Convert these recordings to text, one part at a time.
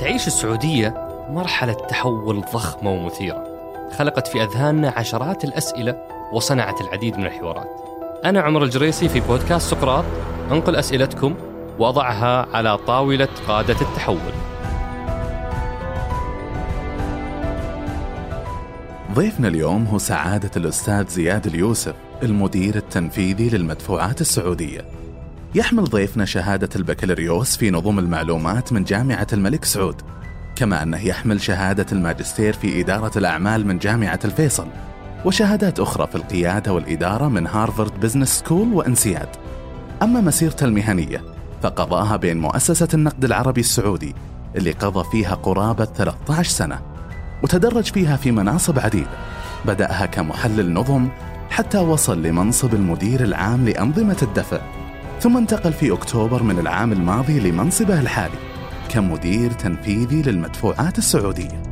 تعيش السعودية مرحلة تحول ضخمة ومثيرة خلقت في أذهاننا عشرات الأسئلة وصنعت العديد من الحوارات. أنا عمر الجريسي في بودكاست سقراط أنقل أسئلتكم وأضعها على طاولة قادة التحول. ضيفنا اليوم هو سعادة الأستاذ زياد اليوسف المدير التنفيذي للمدفوعات السعودية. يحمل ضيفنا شهادة البكالوريوس في نظم المعلومات من جامعة الملك سعود كما أنه يحمل شهادة الماجستير في إدارة الأعمال من جامعة الفيصل وشهادات أخرى في القيادة والإدارة من Harvard Business School و INSEAD. أما مسيرته المهنية فقضاها بين مؤسسة النقد العربي السعودي اللي قضى فيها قرابة 13 سنة وتدرج فيها في مناصب عديدة بدأها كمحلل نظم حتى وصل لمنصب المدير العام لأنظمة الدفع. ثم انتقل في أكتوبر من العام الماضي لمنصبه الحالي كمدير تنفيذي للمدفوعات السعودية.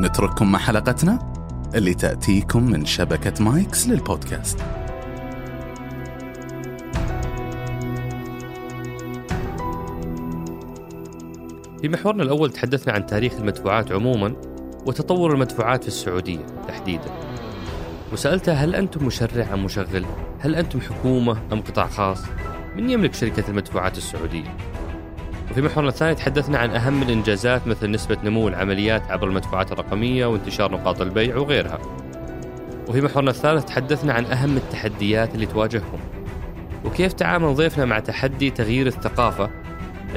نترككم مع حلقتنا اللي تأتيكم من شبكة مايكس للبودكاست. في محورنا الأول تحدثنا عن تاريخ المدفوعات عموما وتطور المدفوعات في السعودية تحديدا. وسألته هل أنتم مشرع أم مشغل؟ هل أنتم حكومة أم قطاع خاص؟ من يملك شركة المدفوعات السعودية؟ وفي محورنا الثاني تحدثنا عن أهم الإنجازات مثل نسبة نمو العمليات عبر المدفوعات الرقمية وانتشار نقاط البيع وغيرها وفي محورنا الثالث تحدثنا عن أهم التحديات اللي تواجههم وكيف تعامل ضيفنا مع تحدي تغيير الثقافة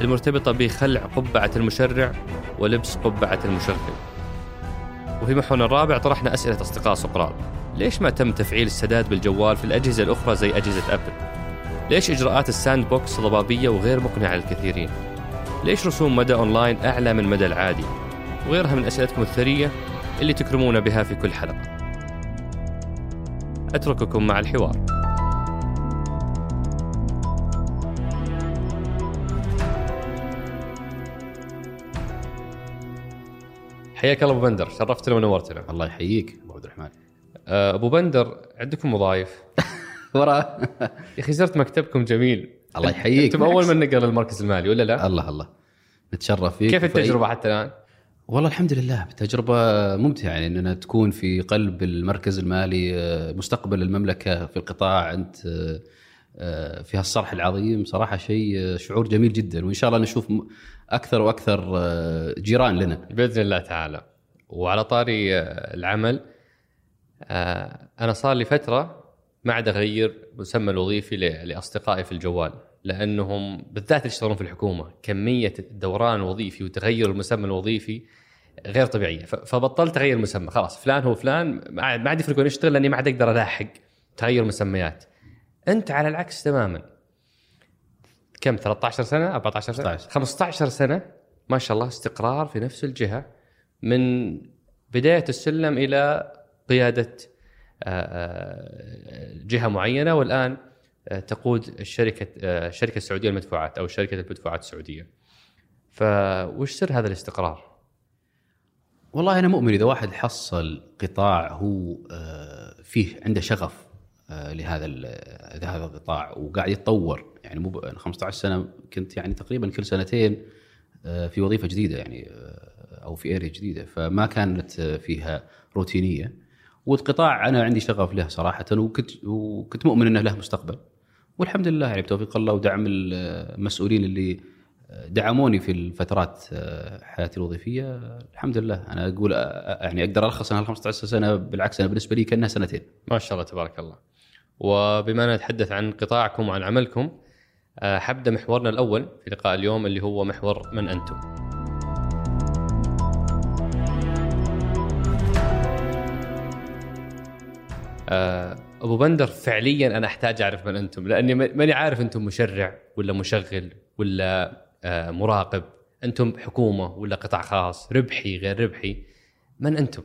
المرتبطة بخلع قبعة المشرع ولبس قبعة المشغل وفي محورنا الرابع طرحنا أسئلة أصدقاء سقراط ليش ما تم تفعيل السداد بالجوال في الأجهزة الأخرى زي أجهزة أبل؟ ليش إجراءات ال sandbox ضبابية وغير مقنعة للكثيرين؟ ليش رسوم مدى أونلاين أعلى من مدى العادي؟ وغيرها من أسئلتكم الثرية اللي تكرمونا بها في كل حلقة أترككم مع الحوار حياك الله أبو بندر شرفتنا ونورتنا الله يحييك أبو عبد الرحمن أبو بندر عندكم وظائف ورا. يا أخي زرت مكتبكم جميل. الله يحييك. أنتم أول من نقل المركز المالي ولا لا؟ الله الله. نتشرف فيك. كيف التجربة حتى الآن؟ والله الحمد لله تجربة ممتعة يعني إننا تكون في قلب المركز المالي آه، مستقبل المملكة في القطاع. أنت آه، آه، في هالصرح العظيم صراحة شيء آه، شعور جميل جدا. وإن شاء الله نشوف أكثر وأكثر آه، جيران لنا. بإذن الله تعالى. وعلى طاري آه، العمل آه، أنا صار لي فترة ما عاد أغير مسمى الوظيفي لأصدقائي في الجوال لأنهم بالذات اللي يشتغلون في الحكومة كمية الدوران الوظيفي وتغير المسمى الوظيفي غير طبيعية. فبطلت أغير مسمى خلاص فلان هو فلان ما عاد ما عاد يفرق وين يشتغل لأني ما عاد أقدر ألاحق تغير مسميات. أنت على العكس تماما. كم؟ 13 سنة؟ 14 سنة؟ 15. 15 سنة ما شاء الله استقرار في نفس الجهة من بداية السلم إلى قيادة آه، آه، جهة معينة والآن آه، تقود الشركة الشركة السعودية للمدفوعات أو شركة المدفوعات السعودية. فوش سر هذا الاستقرار؟ والله أنا مؤمن إذا واحد حصل قطاع هو فيه عنده شغف لهذا لهذا القطاع وقاعد يتطور يعني مو ب- أنا 15 سنة كنت يعني تقريبا كل سنتين في وظيفة جديدة يعني أو في اريا جديدة فما كانت فيها روتينية والقطاع أنا عندي شغف له صراحة وكنت وكنت مؤمن إنه له مستقبل والحمد لله يعني بتوفيق الله ودعم المسؤولين اللي دعموني في الفترات آه، حياتي الوظيفية الحمد لله أنا أقول آه، آه، يعني أقدر الخص أنا 15 سنة بالعكس أنا بالنسبة لي كأنها سنتين ما شاء الله تبارك الله. وبما نتحدث عن قطاعكم وعن عملكم حبدا محورنا الأول في لقاء اليوم اللي هو محور من أنتم. أبو بندر فعليا أنا أحتاج أعرف من أنتم لأني ما- ماني عارف أنتم مشرع ولا مشغل ولا آه، مراقب. أنتم حكومة ولا قطاع خاص ربحي غير ربحي. من أنتم؟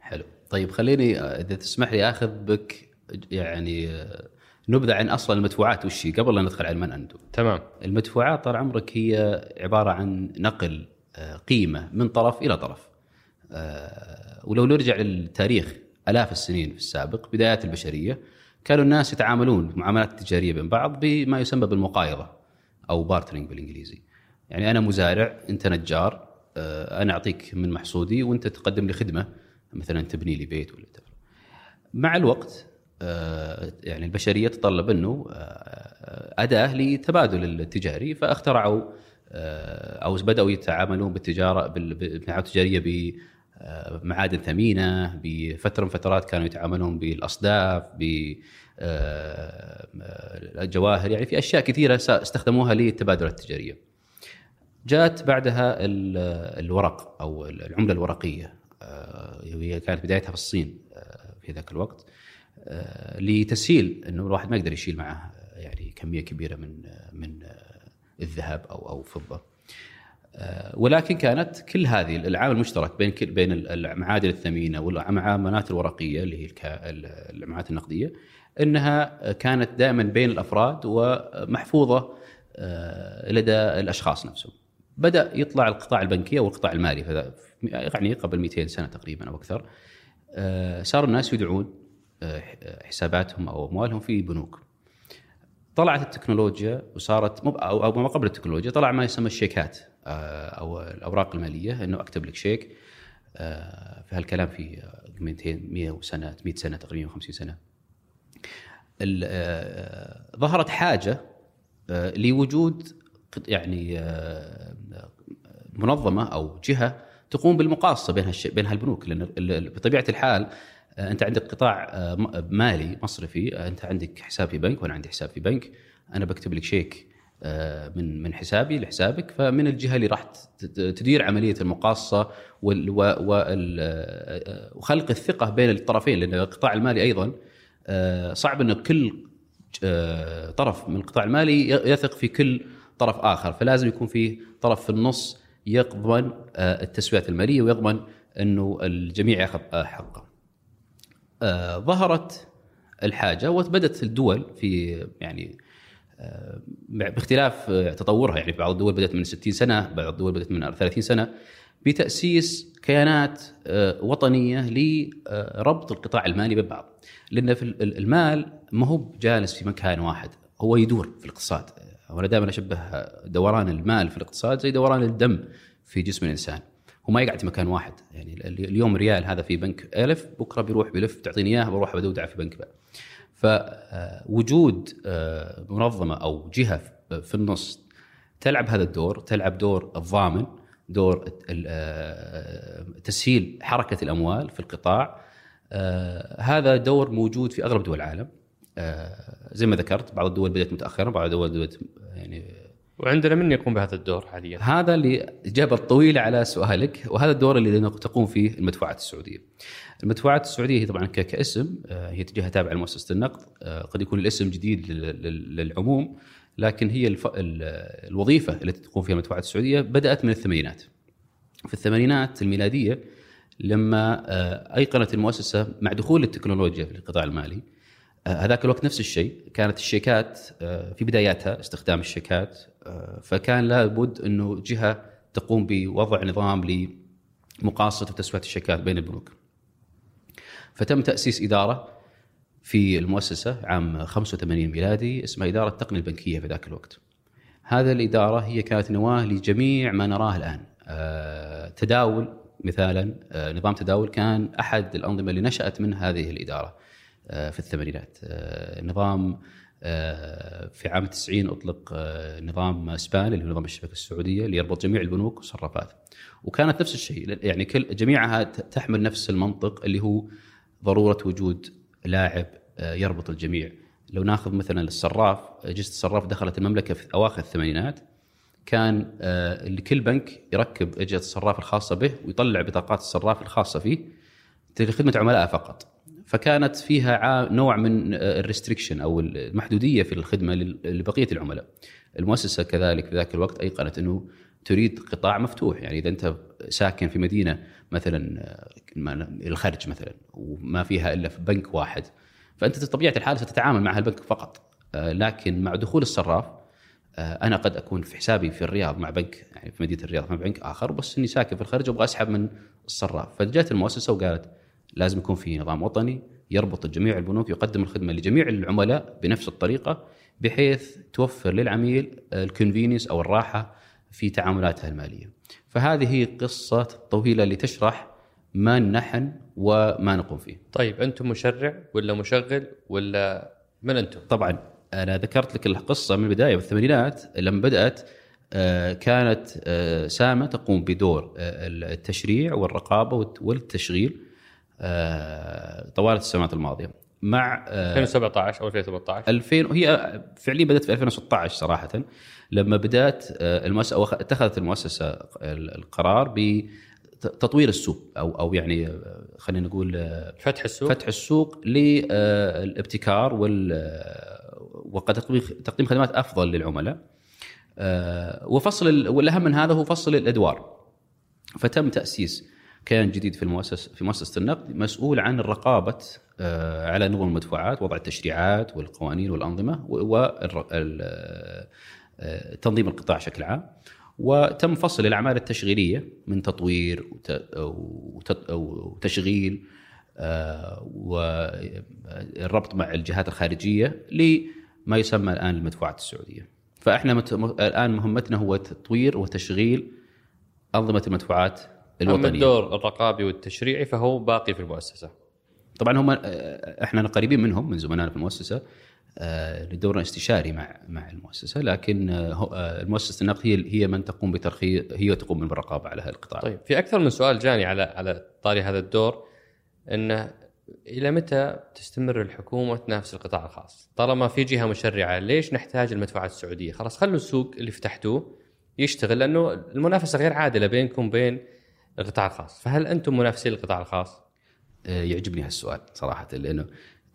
حلو. طيب خليني آه، إذا تسمح لي آخذ بك يعني آه، نبذة عن أصلا المدفوعات. وش قبل لا ندخل على من أنتم. تمام. المدفوعات طال عمرك هي عبارة عن نقل آه، قيمة من طرف إلى طرف. آه، ولو نرجع للتاريخ آلاف السنين في السابق بدايات البشرية كانوا الناس يتعاملون معاملات تجارية بين بعض بما يسمى بالمقايضة أو بارترنج بالإنجليزي يعني أنا مزارع أنت نجار آه، أنا أعطيك من محصودي وأنت تقدم لي خدمة مثلا تبني لي بيت ولا. مع الوقت آه، يعني البشرية تطلب أنه آه، أداة لتبادل التجاري فاخترعوا أو بدأوا يتعاملون بالتجارة بالمعادن التجاريه بمعادن ثمينة بفترة من فترات كانوا يتعاملون بالأصداف بالجواهر يعني في أشياء كثيرة استخدموها للتبادل التجارية. جاءت بعدها الورق أو العملة الورقية هي كانت بدايتها في الصين في ذاك الوقت لتسهيل إنه الواحد ما يقدر يشيل معه يعني كمية كبيرة من من الذهب أو أو فضة. ولكن كانت كل هذه العامل المشترك بين كل بين المعادن الثمينة والمعاملات الورقية اللي هي المعاملات النقدية إنها كانت دائما بين الأفراد ومحفوظة لدى الأشخاص نفسهم. بدأ يطلع القطاع البنكي أو القطاع المالي يعني قبل 200 سنة تقريبا أو أكثر صار الناس يدعون حساباتهم أو أموالهم في بنوك. طلعت التكنولوجيا وصارت. أو ما قبل التكنولوجيا طلع ما يسمى الشيكات أو الأوراق المالية إنه أكتب لك شيك. في هالكلام في 200 100 سنه 100 سنة تقريبا 50 سنة. ظهرت حاجة لوجود يعني منظمة أو جهة تقوم بالمقاصة بين بين هالبنوك. لأن بطبيعة الحال أنت عندك قطاع مالي مصرفي أنت عندك حساب في بنك وأنا عندي حساب في بنك. أنا بكتب لك شيك من من حسابي لحسابك فمن الجهة اللي راح تدير عملية المقاصة وخلق الثقة بين الطرفين لأن القطاع المالي أيضا صعب انه كل طرف من القطاع المالي يثق في كل طرف آخر فلازم يكون في طرف في النص يضمن التسويات المالية ويضمن إنه الجميع ياخذ حقه. ظهرت الحاجة وبدات الدول في يعني باختلاف تطورها. يعني بعض الدول بدأت من 60 سنة، بعض الدول بدأت من 30 سنة. بتأسيس كيانات وطنية لربط القطاع المالي ببعض، لأن في المال ما هو جالس في مكان واحد، هو يدور في الاقتصاد، وأنا دائما أشبه دوران المال في الاقتصاد زي دوران الدم في جسم الإنسان. هو ما يقعد في مكان واحد. يعني اليوم ريال هذا في بنك ألف بكرة بيروح بيلف تعطيني إياه بروح بدودع في بنك بقى. فوجود منظمة أو جهة في النص تلعب هذا الدور تلعب دور الضامن دور تسهيل حركة الأموال في القطاع. هذا دور موجود في أغلب دول العالم. زي ما ذكرت بعض الدول بدأت متاخرا بعض الدول بدأت يعني وعندنا من يقوم بهذا الدور حاليا؟ هذا اللي اجابه طويله على سؤالك وهذا الدور اللي تقوم فيه المدفوعات السعودية. المدفوعات السعودية هي طبعا كاسم هي جهه تابعة لمؤسسة النقد قد يكون الاسم جديد للعموم لكن هي الف... الوظيفة التي تقوم فيها المدفوعات السعودية بدأت من الثمانينات. في الثمانينات الميلادية لما أيقنت المؤسسة مع دخول التكنولوجيا في القطاع المالي هذاك الوقت نفس الشيء كانت الشيكات في بداياتها استخدام الشيكات فكان لابد إنه جهة تقوم بوضع نظام لمقاصة وتسوية الشيكات بين البنوك. فتم تأسيس إدارة في المؤسسة عام 85 ميلادي اسمها إدارة التقنية البنكية في ذاك الوقت. هذه الإدارة هي كانت نواة لجميع ما نراه الآن. تداول مثالا نظام تداول كان أحد الأنظمة اللي نشأت من هذه الإدارة. في الثمانينات. نظام في عام 90 أطلق نظام سبان اللي هو نظام الشبكة السعودية اللي يربط جميع البنوك والصرافات. وكانت نفس الشيء يعني كل جميعها تحمل نفس المنطق اللي هو ضرورة وجود لاعب يربط الجميع. لو ناخذ مثلا الصراف اجهزه الصراف دخلت المملكة في أواخر الثمانينات كان لكل بنك يركب إجهزة الصراف الخاصة به ويطلع بطاقات الصراف الخاصة فيه لخدمه عملاء فقط. فكانت فيها نوع من الريستريكشن أو المحدودية في الخدمة لبقية العملاء. المؤسسة كذلك في ذاك الوقت أيقنت إنه تريد قطاع مفتوح. يعني إذا أنت ساكن في مدينة مثلا الخرج مثلا وما فيها إلا في بنك واحد فأنت بطبيعة الحال ستتعامل مع هالبنك فقط. لكن مع دخول الصراف أنا قد أكون في حسابي في الرياض مع بنك يعني في مدينة الرياض مع بنك آخر بس إني ساكن في الخرج وأبغى أسحب من الصراف. فجت المؤسسة وقالت لازم يكون في نظام وطني يربط جميع البنوك يقدم الخدمة لجميع العملاء بنفس الطريقة بحيث توفر للعميل الكونفينينس أو الراحة في تعاملاتها المالية. فهذه هي قصة طويلة اللي تشرح ما نحن وما نقوم فيه. طيب أنتم مشرع ولا مشغل ولا من أنتم؟ طبعا أنا ذكرت لك القصة من البداية بالثمانينات لما بدأت آه، كانت آه، سامة تقوم بدور آه، التشريع والرقابة والت- والتشغيل طوال السنوات الماضية. مع آه، 2017 أو 2018 2000 هي فعليا بدأت في 2016 صراحة لما بدأت آه، المؤسسه اتخذت المؤسسة ال- القرار بتطوير السوق أو أو يعني آه، خلينا نقول آه، فتح السوق؟ فتح السوق للابتكار وال وقد تقديم خدمات أفضل للعملاء. آه، وفصل ال- والأهم من هذا هو فصل الأدوار. فتم تأسيس كيان جديد في المؤسسه في مؤسسة النقد مسؤول عن رقابه آه، على نظم المدفوعات وضع التشريعات والقوانين والأنظمة وتنظيم القطاع بشكل عام وتم فصل الأعمال التشغيلية من تطوير وت- وت- وتشغيل آه، والربط مع الجهات الخارجية لما يسمى الآن المدفوعات السعودية. فإحنا الآن مهمتنا هو تطوير وتشغيل أنظمة المدفوعات اما الوطنية. الدور الرقابي والتشريعي فهو باقي في المؤسسة طبعا هم آه، إحنا قريبين منهم من زملائنا في المؤسسة آه، لدورنا استشاري مع مع المؤسسة لكن هو- آه، المؤسسه النقد هي هي من تقوم بترخيص هي تقوم بالرقابة على هذا القطاع. طيب في أكثر من سؤال جاني على على طاري هذا الدور انه إلى متى تستمر الحكومة تنافس القطاع الخاص؟ طالما في جهة مشرعة ليش نحتاج المدفوعات السعودية؟ خلاص خلوا السوق اللي فتحتوه يشتغل لأنه المنافسة غير عادلة بينكم وبين القطاع الخاص، فهل أنتم منافسين للقطاع الخاص؟ آه، يعجبني هالسؤال صراحة لأنه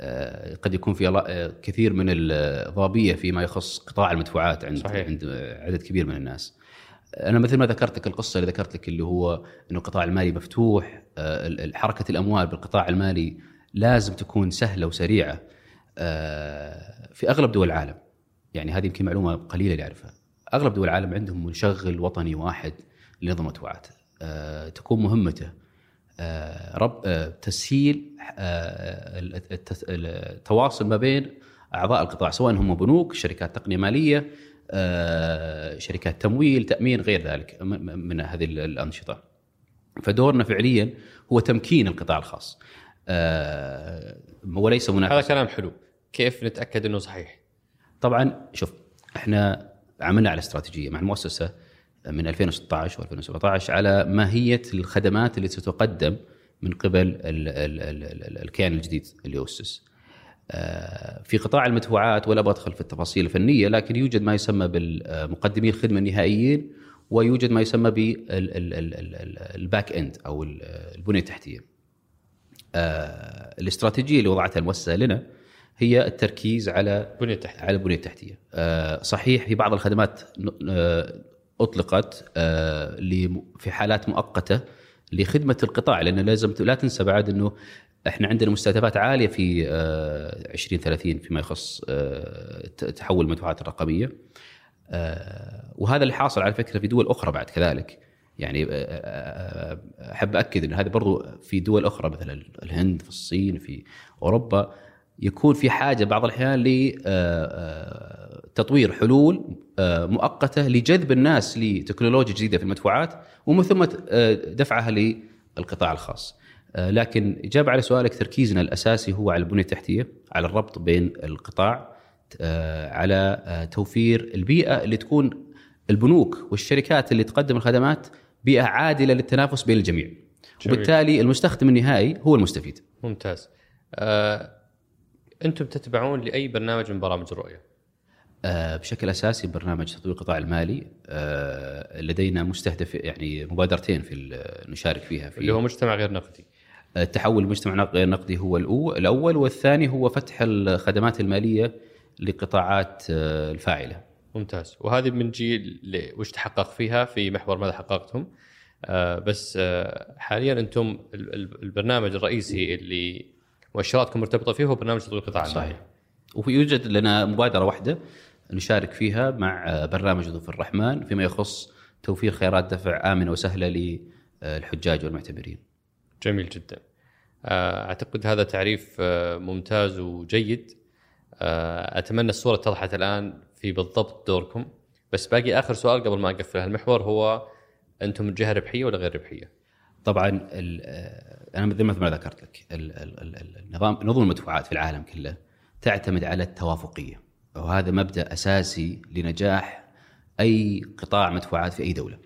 آه، قد يكون في كثير من الضابية فيما يخص قطاع المدفوعات عند صحيح. عند عدد كبير من الناس. أنا مثل ما ذكرت لك القصة اللي ذكرت لك اللي هو إنه القطاع المالي مفتوح آه، حركة الأموال بالقطاع المالي لازم تكون سهلة وسريعة في أغلب دول العالم يعني هذه يمكن معلومة قليلة اللي أعرفها أغلب دول العالم عندهم منشغل وطني واحد لنظم المدفوعات آه، تكون مهمته. آه، رب آه، تسهيل آه، ال- الت- التواصل ما بين أعضاء القطاع سواء هم بنوك شركات تقنية مالية آه، شركات تمويل تأمين غير ذلك من هذه ال- الأنشطة. فدورنا فعليا هو تمكين القطاع الخاص. آه، وليس هذا منافسه كلام حلو، كيف نتأكد إنه صحيح؟ طبعا شوف إحنا عملنا على استراتيجية مع المؤسسة من 2016 و2017 على ماهية الخدمات اللي ستقدم من قبل ال ال ال ال الكيان الجديد اللي اسس. آه، في قطاع المدفوعات ولا بدخل في التفاصيل الفنية لكن يوجد ما يسمى بالمقدمي الخدمه النهائيين ويوجد ما يسمى بالباك إند أو ال- البنية التحتية. آه، الاستراتيجية اللي وضعتها المؤسسة لنا هي التركيز على بنية تحتية على البنية التحتية. آه، صحيح في بعض الخدمات أطلقت آه، في حالات مؤقتة لخدمة القطاع لأن لازم لا تنسى بعد إنه إحنا عندنا مستهدفات عالية في آه، 2030 فيما يخص آه، تحول المدفوعات الرقمية. آه، وهذا اللي حاصل على فكرة في دول أخرى بعد كذلك. يعني آه، آه، آه، أحب أكد ان هذه برضو في دول أخرى مثلا الهند في الصين في أوروبا يكون في حاجة بعض الأحيان لتطوير حلول آه، مؤقتة لجذب الناس لتكنولوجيا جديدة في المدفوعات ومن ثم آه، دفعها للقطاع الخاص. آه، لكن إجابة على سؤالك تركيزنا الأساسي هو على البنية التحتية، على الربط بين القطاع آه، على آه، توفير البيئة اللي تكون البنوك والشركات اللي تقدم الخدمات بيئة عادلة للتنافس بين الجميع. جميل. وبالتالي المستخدم النهائي هو المستفيد. ممتاز. آه، أنتم تتبعون لأي برنامج من برامج الرؤية؟ آه، بشكل أساسي برنامج تطوير القطاع المالي آه، لدينا مستهدف يعني مبادرتين في نشارك فيها اللي هو في مجتمع غير نقدي. التحول المجتمع غير نقدي هو الأول والثاني هو فتح الخدمات المالية لقطاعات آه، الفاعلة. ممتاز وهذه بنجي ل- وش تحقق فيها في محور ماذا حققتم آه بس آه حاليا أنتم ال- ال- البرنامج الرئيسي اللي مؤشراتكم مرتبطة فيه هو برنامج تطوير القطاع المالي صحيح. وفي يوجد لنا مبادرة واحدة نشارك فيها مع برنامج ضيوف الرحمن فيما يخص توفير خيارات دفع آمنة وسهلة للحجاج والمعتمرين. جميل جدا آه أعتقد هذا تعريف آه ممتاز وجيد آه أتمنى الصورة اتضحت الآن في بالضبط دوركم بس باقي آخر سؤال قبل ما أقفل هالمحور هو أنتم جهة ربحية ولا غير ربحية؟ طبعا ال- أنا مثل ما ذكرت لك ال- ال- ال- النظام نظم المدفوعات في العالم كله تعتمد على التوافقية وهذا مبدأ أساسي لنجاح أي قطاع مدفوعات في أي دولة.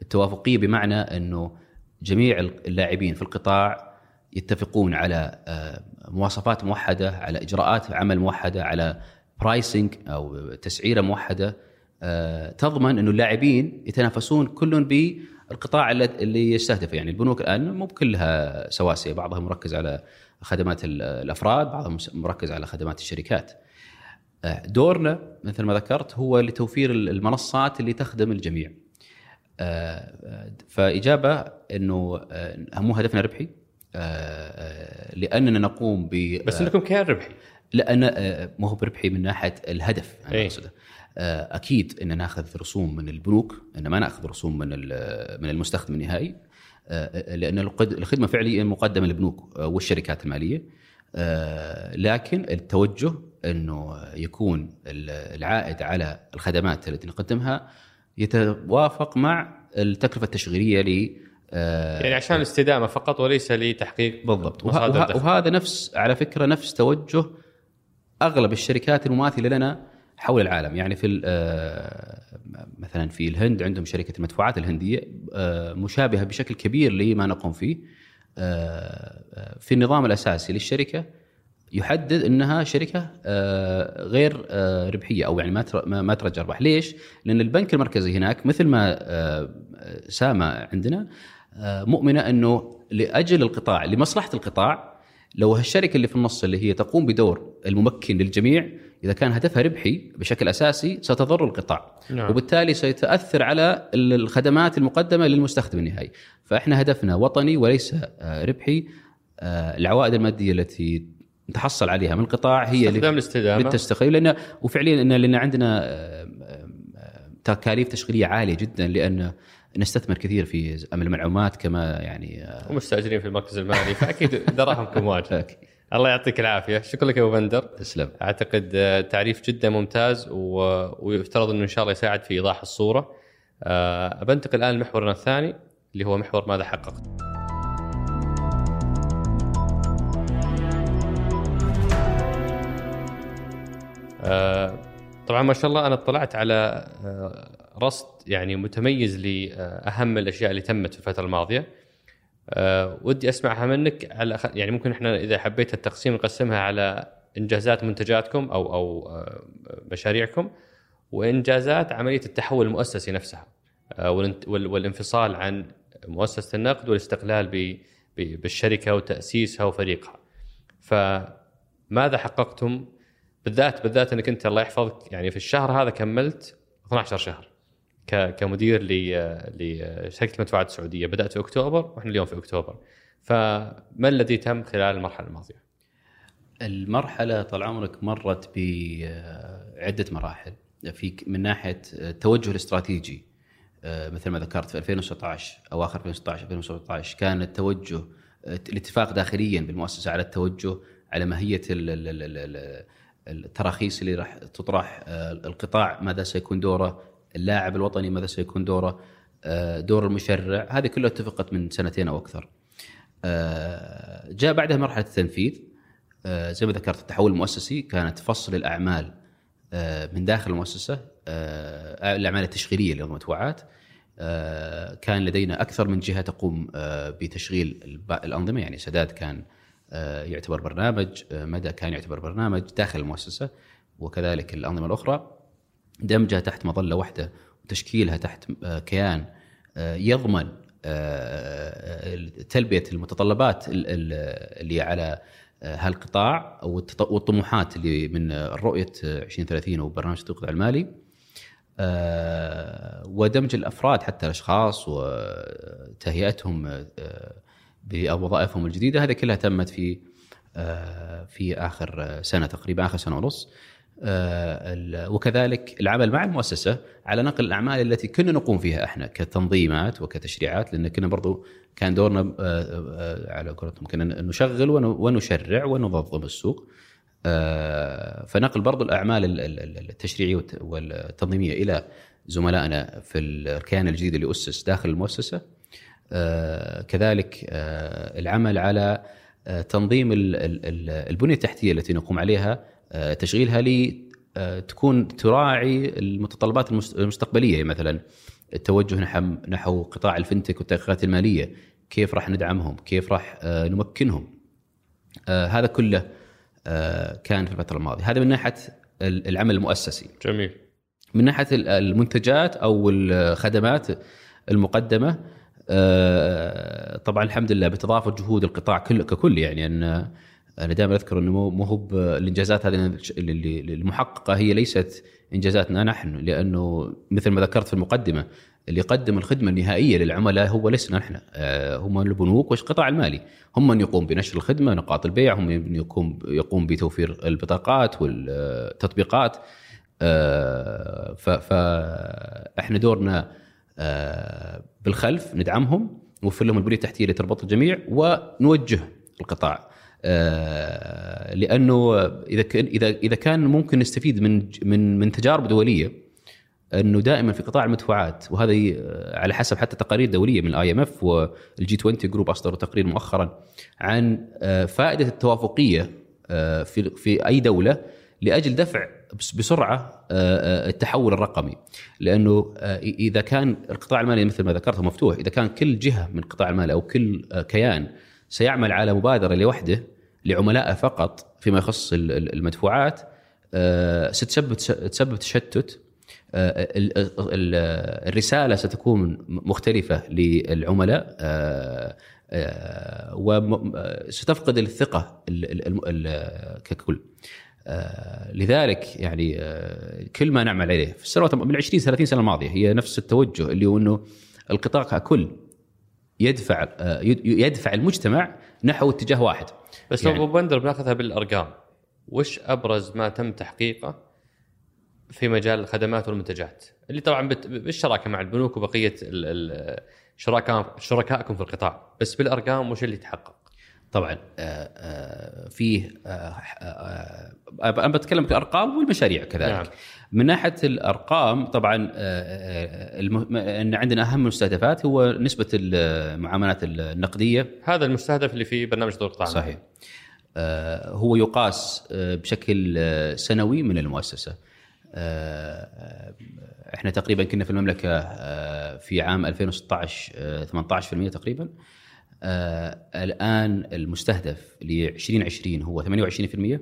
التوافقية بمعنى إنه جميع اللاعبين في القطاع يتفقون على آه، مواصفات موحدة، على إجراءات عمل موحدة، على برايسنج أو تسعيرة موحدة آه، تضمن إنه اللاعبين يتنافسون كل بالقطاع الل- اللي يستهدفه. يعني البنوك الآن مو كلها سواسية بعضها مركز على خدمات ال- الأفراد بعضها مركز على خدمات الشركات. آه، دورنا مثل ما ذكرت هو لتوفير ال- المنصات اللي تخدم الجميع. آه، آه، فإجابة إنه مو هدفنا ربحي. لأننا نقوم ب بس إنكم كيان ربحي. لأن ما هو بربحي من ناحية الهدف أنا إيه. أقصده. آه، أكيد إن ناخذ رسوم من البنوك إن ما ناخذ رسوم من من المستخدم النهائي آه، لأن الخدمة فعليا مقدمة للبنوك آه، والشركات المالية آه، لكن التوجه إنه يكون ال- العائد على الخدمات التي نقدمها يتوافق مع التكلفة التشغيلية ل آه، يعني عشان الاستدامة فقط وليس لتحقيق بالضبط وه- وه-. وهذا نفس على فكرة نفس توجه أغلب الشركات المماثلة لنا حول العالم. يعني في آه، مثلا في الهند عندهم شركة المدفوعات الهندية آه، مشابهة بشكل كبير لما نقوم فيه. آه، في النظام الأساسي للشركة يحدد إنها شركة غير ربحية أو يعني ما ما ترجع ارباح، ليش؟ لأن البنك المركزي هناك مثل ما سامه عندنا مؤمنة إنه لأجل القطاع لمصلحة القطاع لو هالشركة اللي في النص اللي هي تقوم بدور الممكن للجميع إذا كان هدفها ربحي بشكل أساسي ستضر القطاع. نعم. وبالتالي سيتأثر على ال- الخدمات المقدمة للمستخدم النهائي. فإحنا هدفنا وطني وليس آه، ربحي. آه، العوائد المادية التي نتحصل عليها من القطاع هي استخدام الاستدامة. للتستخدم لأن وفعليا لأن عندنا آه، تكاليف تشغيلية عالية جدا لأن نستثمر كثير في امن المعلومات كما يعني آه، ومستاجرين في المركز المالي فأكيد دراهمكم واجد. الله يعطيك العافية. شكرا لك يا أبو بندر. تسلم. أعتقد آه، تعريف جدا ممتاز و... ويفترض إنه إن شاء الله يساعد في إيضاح الصورة. أه بنتقل الان لمحورنا الثاني اللي هو محور ماذا حققت أه طبعا ما شاء الله أنا اطلعت على أه رصد يعني متميز لأهم الأشياء اللي تمت في الفترة الماضية. أه ودي أسمعها منك. على يعني ممكن إحنا إذا حبيت التقسيم نقسمها على إنجازات منتجاتكم أو أو آه، مشاريعكم وإنجازات عملية التحول المؤسسي نفسها آه، والانفصال عن مؤسسة النقد والاستقلال بالشركة وتأسيسها وفريقها. فماذا حققتم؟ بالذات بالذات إنك أنت الله يحفظك يعني في الشهر هذا كملت 12 شهر. كمدير لشركه المدفوعات السعودية بدأت في أكتوبر وإحنا اليوم في أكتوبر. فما الذي تم خلال المرحلة الماضية؟ المرحلة طال عمرك مرت بعده مراحل في من ناحية التوجه الاستراتيجي آه، مثل ما ذكرت في 2016 أواخر 2016 2017 كان التوجه آه، الاتفاق داخليا بالمؤسسة على التوجه على ماهيه ال- ال- ال- ال- التراخيص اللي راح تطرح آه، القطاع ماذا سيكون دوره اللاعب الوطني ماذا سيكون دوره؟ آه، دور المشرع. هذه كلها اتفقت من سنتين أو أكثر. آه، جاء بعدها مرحلة التنفيذ. آه، زي ما ذكرت التحول المؤسسي كانت فصل الأعمال من داخل المؤسسة. الأعمال التشغيلية للمدفوعات آه، كان لدينا أكثر من جهة تقوم بتشغيل الأنظمة. يعني سداد كان يعتبر برنامج مدى كان يعتبر برنامج داخل المؤسسة وكذلك الأنظمة الأخرى. دمجها تحت مظلة واحدة وتشكيلها تحت آه، كيان آه، يضمن آه، تلبية المتطلبات ال- ال- اللي على هالقطاع والطموحات اللي من رؤية آه، 2030 وبرنامج التوقيع المالي ودمج الأفراد حتى الأشخاص وتهيئتهم بوظائفهم الجديدة. هذه كلها تمت في في آخر سنة تقريبا آخر سنة ونص. وكذلك العمل مع المؤسسة على نقل الأعمال التي كنا نقوم فيها إحنا كتنظيمات وكتشريعات لأن كنا برضو كان دورنا آه، آه، على قولتهم كنا نشغل ون- ونشرع وننظم السوق. آه، فنقل برضو الأعمال ال- ال- ال- التشريعية والت- والتنظيمية إلى زملائنا في الكيان الجديد اللي أسس داخل المؤسسة. آه، كذلك آه، العمل على آه، تنظيم ال- ال- ال- البنية التحتية التي نقوم عليها آه، تشغيلها لتكون تراعي المتطلبات المست- المستقبلية. مثلا التوجه نحو نحو قطاع الفنتك والتحقيقات المالية كيف راح ندعمهم؟ كيف راح آه، نمكنهم؟ آه، هذا كله آه، كان في الفترة الماضية. هذا من ناحية ال- العمل المؤسسي. جميل. من ناحية ال- المنتجات أو الخدمات المقدمة آه، طبعا الحمد لله بتضافر جهود القطاع كل ككل يعني أن أنا دائما أذكر إنه مو مو هو الإنجازات هذه اللي- المحققة هي ليست إنجازاتنا نحن لأنه مثل ما ذكرت في المقدمة اللي يقدم الخدمة النهائية للعملاء هو لسنا نحن. آه، هم البنوك والقطاع المالي. هم من يقوم بنشر الخدمة نقاط البيع هم من يقوم يقوم بتوفير البطاقات والتطبيقات. آه، فاحنا دورنا آه، بالخلف ندعمهم نوفر لهم البنية التحتية اللي تربط الجميع ونوجه القطاع لأنه إذا اذا إذا كان ممكن نستفيد من من من تجارب دولية أنه دائما في قطاع المدفوعات وهذا آه، على حسب حتى تقارير دولية من ال IMF وال G20 group أصدروا تقرير مؤخرا عن آه، فائدة التوافقية آه، في في أي دولة لأجل دفع بس- بسرعة آه، آه، التحول الرقمي. لأنه آه، إذا كان القطاع المالي مثل ما ذكرت مفتوح إذا كان كل جهة من القطاع المالي أو كل آه، كيان سيعمل على مبادرة لوحده لعملائه فقط فيما يخص ال- ال- المدفوعات آه، ستسبب تسبب تشتت. آه، ال- ال- الرسالة ستكون مختلفة للعملاء آه، وستفقد الثقة ال- ال- ال- ككل. لذلك يعني كل ما نعمل عليه في السنوات من 20 30 سنة الماضية هي نفس التوجه اللي هو إنه القطاع ككل يدفع آه، يد- يدفع المجتمع نحو اتجاه واحد. بس يعني- لو بندر بناخذها بالأرقام وش أبرز ما تم تحقيقه في مجال الخدمات والمنتجات؟ اللي طبعا بالشراكة مع البنوك وبقية شركاء شركائكم في القطاع. بس بالأرقام وش اللي تحقق؟ طبعا آه، آه، فيه آه، أنا بتكلم كارقام والمشاريع كذلك. نعم. من ناحية الأرقام طبعا الم- إن عندنا أهم المستهدفات هو نسبة المعاملات النقدية. هذا المستهدف اللي في برنامج دور القطاع صحيح. هو يقاس بشكل سنوي من المؤسسة. إحنا تقريبا كنا في المملكة في عام 2016 آه، 18% تقريبا. الآن المستهدف ل 2020 هو 28%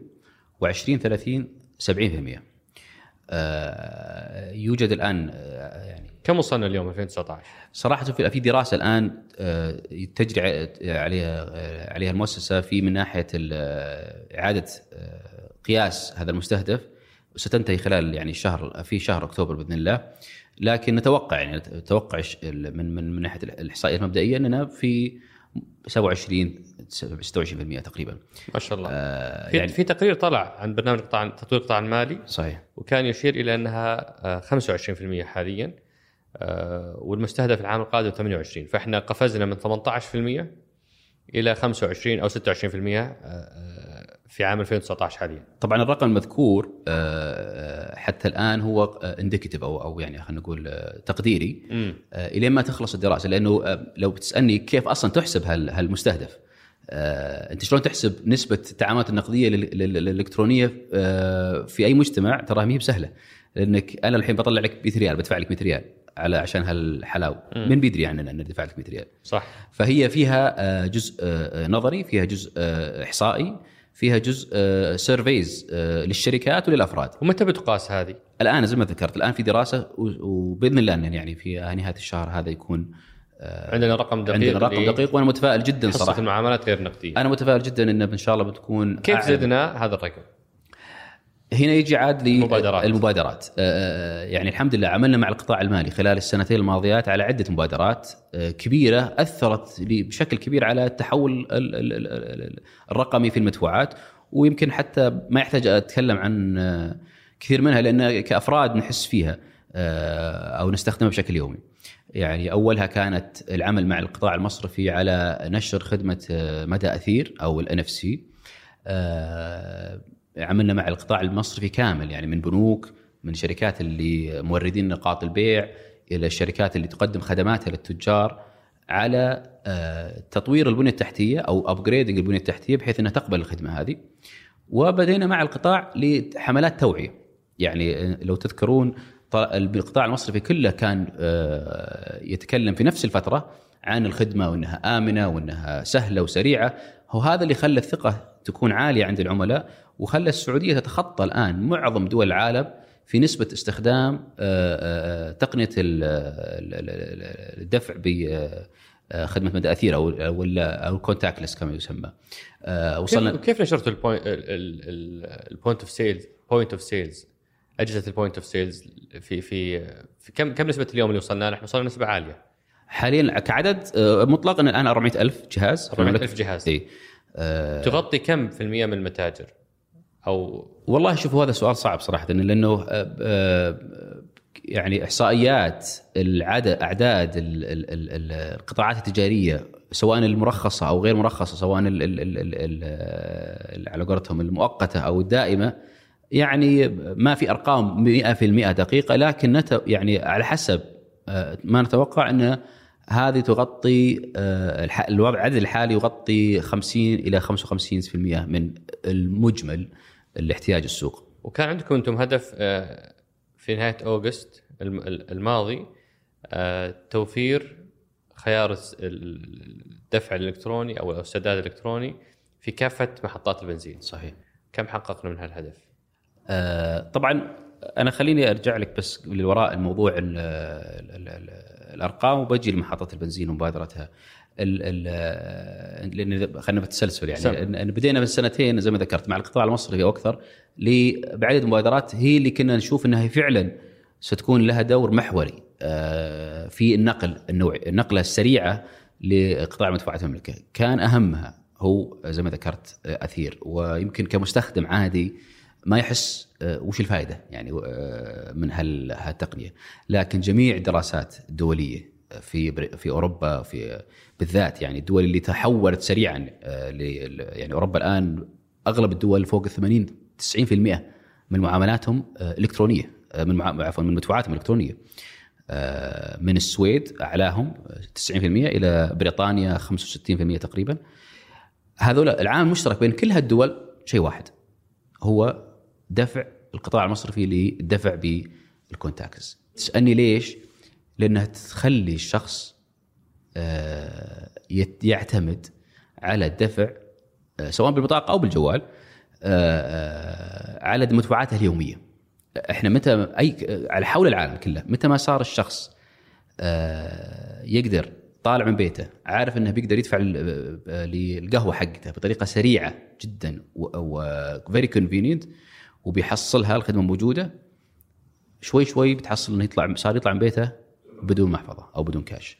و2030 70% آه، يوجد الآن آه، يعني كم وصلنا اليوم؟ 2019 صراحة في في دراسة الآن آه، تجري عليها آه، عليها المؤسسة في من ناحية آه، إعادة آه، قياس هذا المستهدف ستنتهي خلال يعني شهر في شهر أكتوبر بإذن الله. لكن نتوقع يعني نتوقع من من من ناحية الإحصائيات المبدئية أننا في 27 26% تقريبا. ما شاء الله. آه، في, يعني في تقرير طلع عن برنامج قطاع تطوير القطاع المالي. صحيح. وكان يشير إلى أنها آه، 25% حاليا آه، والمستهدف العام القادم 28 فإحنا قفزنا من 18% إلى 25 أو 26% آه، آه، في عام 2019 حاليا. طبعا الرقم المذكور آه، حتى الآن هو indicative أو أو يعني خلينا نقول آه، تقديري. آه، إلين ما تخلص الدراسة لأنه آه، لو بتسألني كيف أصلا تحسب هال- هالمستهدف آه، أنت شلون تحسب نسبة التعاملات النقدية الالكترونيه آه، في أي مجتمع ترى ما هي بسهلة. لأنك أنا الحين بطلع لك 100 ريال بدفع لك 100 ريال على عشان هالحلاوة. من بيدري عننا ان ندفع لك 100 ريال. صح. فهي فيها آه، جزء آه، نظري فيها جزء آه، إحصائي. فيها جزء سيرفيز للشركات وللأفراد ومتى بتقاس هذه؟ الآن زي ما ذكرت الآن في دراسة وبإذن الله يعني في نهاية الشهر هذا يكون عندنا رقم دقيق عندنا رقم دقيق وأنا متفائل جدا صراحة المعاملات غير النقديه أنا متفائل جدا إن إن شاء الله بتكون كيف. زدنا هذا الرقم؟ هنا يجي عاد المبادرات. المبادرات آه، يعني الحمد لله عملنا مع القطاع المالي خلال السنتين الماضيات على عدة مبادرات آه، كبيرة أثرت بشكل كبير على التحول ال- ال- ال- ال- الرقمي في المدفوعات ويمكن حتى ما يحتاج أتكلم عن آه، كثير منها لأن كأفراد نحس فيها آه، أو نستخدمها بشكل يومي. يعني أولها كانت العمل مع القطاع المصرفي على نشر خدمة آه، مدى أثير أو ال NFC عملنا مع القطاع المصرفي كامل يعني من بنوك من الشركات اللي موردين نقاط البيع إلى الشركات اللي تقدم خدماتها للتجار على آه، تطوير البنيه التحتية أو ابجريدنج البنيه التحتية بحيث إنها تقبل الخدمة هذه. وبدينا مع القطاع لحملات توعية. يعني آه، لو تذكرون القطاع المصرفي كله كان آه، يتكلم في نفس الفترة عن الخدمة وإنها آمنة وإنها سهلة وسريعة هو هذا اللي خلى الثقة تكون عالية عند العملاء وخلى السعودية تتخطى الآن معظم دول العالم في نسبة استخدام تقنية ال- ال- ال- الدفع بخدمه مدى أثير أو ولا أو ال contactless كما يسمى. آه، وصلنا كيف نشرتوا ال point ال point of sales point of sales أجهزة ال point of sales في في في كم كم نسبة اليوم اللي وصلنا؟ نحن وصلنا نسبة عالية. حاليا كعدد آه، مطلق الآن 400000 جهاز. 400,000 جهاز. اي آه، تغطي كم في المية من المتاجر؟ أو والله شوفوا هذا سؤال صعب صراحة لأنه آه، آه، يعني إحصائيات العدد أعداد ال- ال- ال- ال- القطاعات التجارية سواء المرخصة أو غير مرخصة سواء ال ال ال ال ال على قولتهم المؤقتة أو الدائمة يعني ما في أرقام 100% دقيقة لكن نت يعني على حسب آه، ما نتوقع ان هذه تغطي آه، الوضع العدد الحالي يغطي 50 إلى 55% من المجمل الاحتياج السوق. وكان عندكم أنتم هدف آه، في نهاية أوغست الم- الماضي آه، توفير خيار الدفع الإلكتروني أو السداد الإلكتروني في كافة محطات البنزين صحيح. كم حققنا من هالهدف طبعا أنا خليني أرجع لك بس للوراء الموضوع ال ال ال الأرقام وبجي لمحطة البنزين ومبادرتها ال ال لأن خلينا بالتسلسل يعني سم. إن بدينا من سنتين زي ما ذكرت مع القطاع المصرفي أو أكثر بعدد مبادرات هي اللي كنا نشوف إنها فعلا ستكون لها دور محوري آه، في النقل النوعي النقلة السريعة لقطاع مدفوعات المملكة كان أهمها هو زي ما ذكرت آه، أثير ويمكن كمستخدم عادي ما يحس آه، وش الفائده يعني آه، من هال- هالتقنية. لكن جميع الدراسات الدوليه في بري- في أوروبا في بالذات يعني الدول اللي تحولت سريعا آه، يعني أوروبا الآن أغلب الدول فوق ال 80 90% من معاملاتهم آه، إلكترونية آه، من عفوا من مدفوعاتهم إلكترونية. آه، من السويد أعلاهم آه، 90% إلى بريطانيا 65% تقريبا. هذول العامل المشترك بين كل هالدول شيء واحد هو دفع القطاع المصرفي للدفع بالكونتاكس تسألني ليش؟ لأنها تخلي الشخص آه، يعتمد على الدفع آه، سواء بالبطاقة أو بالجوال آه، على مدفوعاته اليومية. إحنا متى أي على حول العالم كله متى ما صار الشخص يقدر طالع من بيته عارف إنه بيقدر يدفع للقهوة حقته بطريقة سريعة جدا وفيري كونفينينت وبيحصلها الخدمة موجودة شوي شوي بتحصل إنه يطلع صار يطلع من بيته بدون محفظة أو بدون كاش.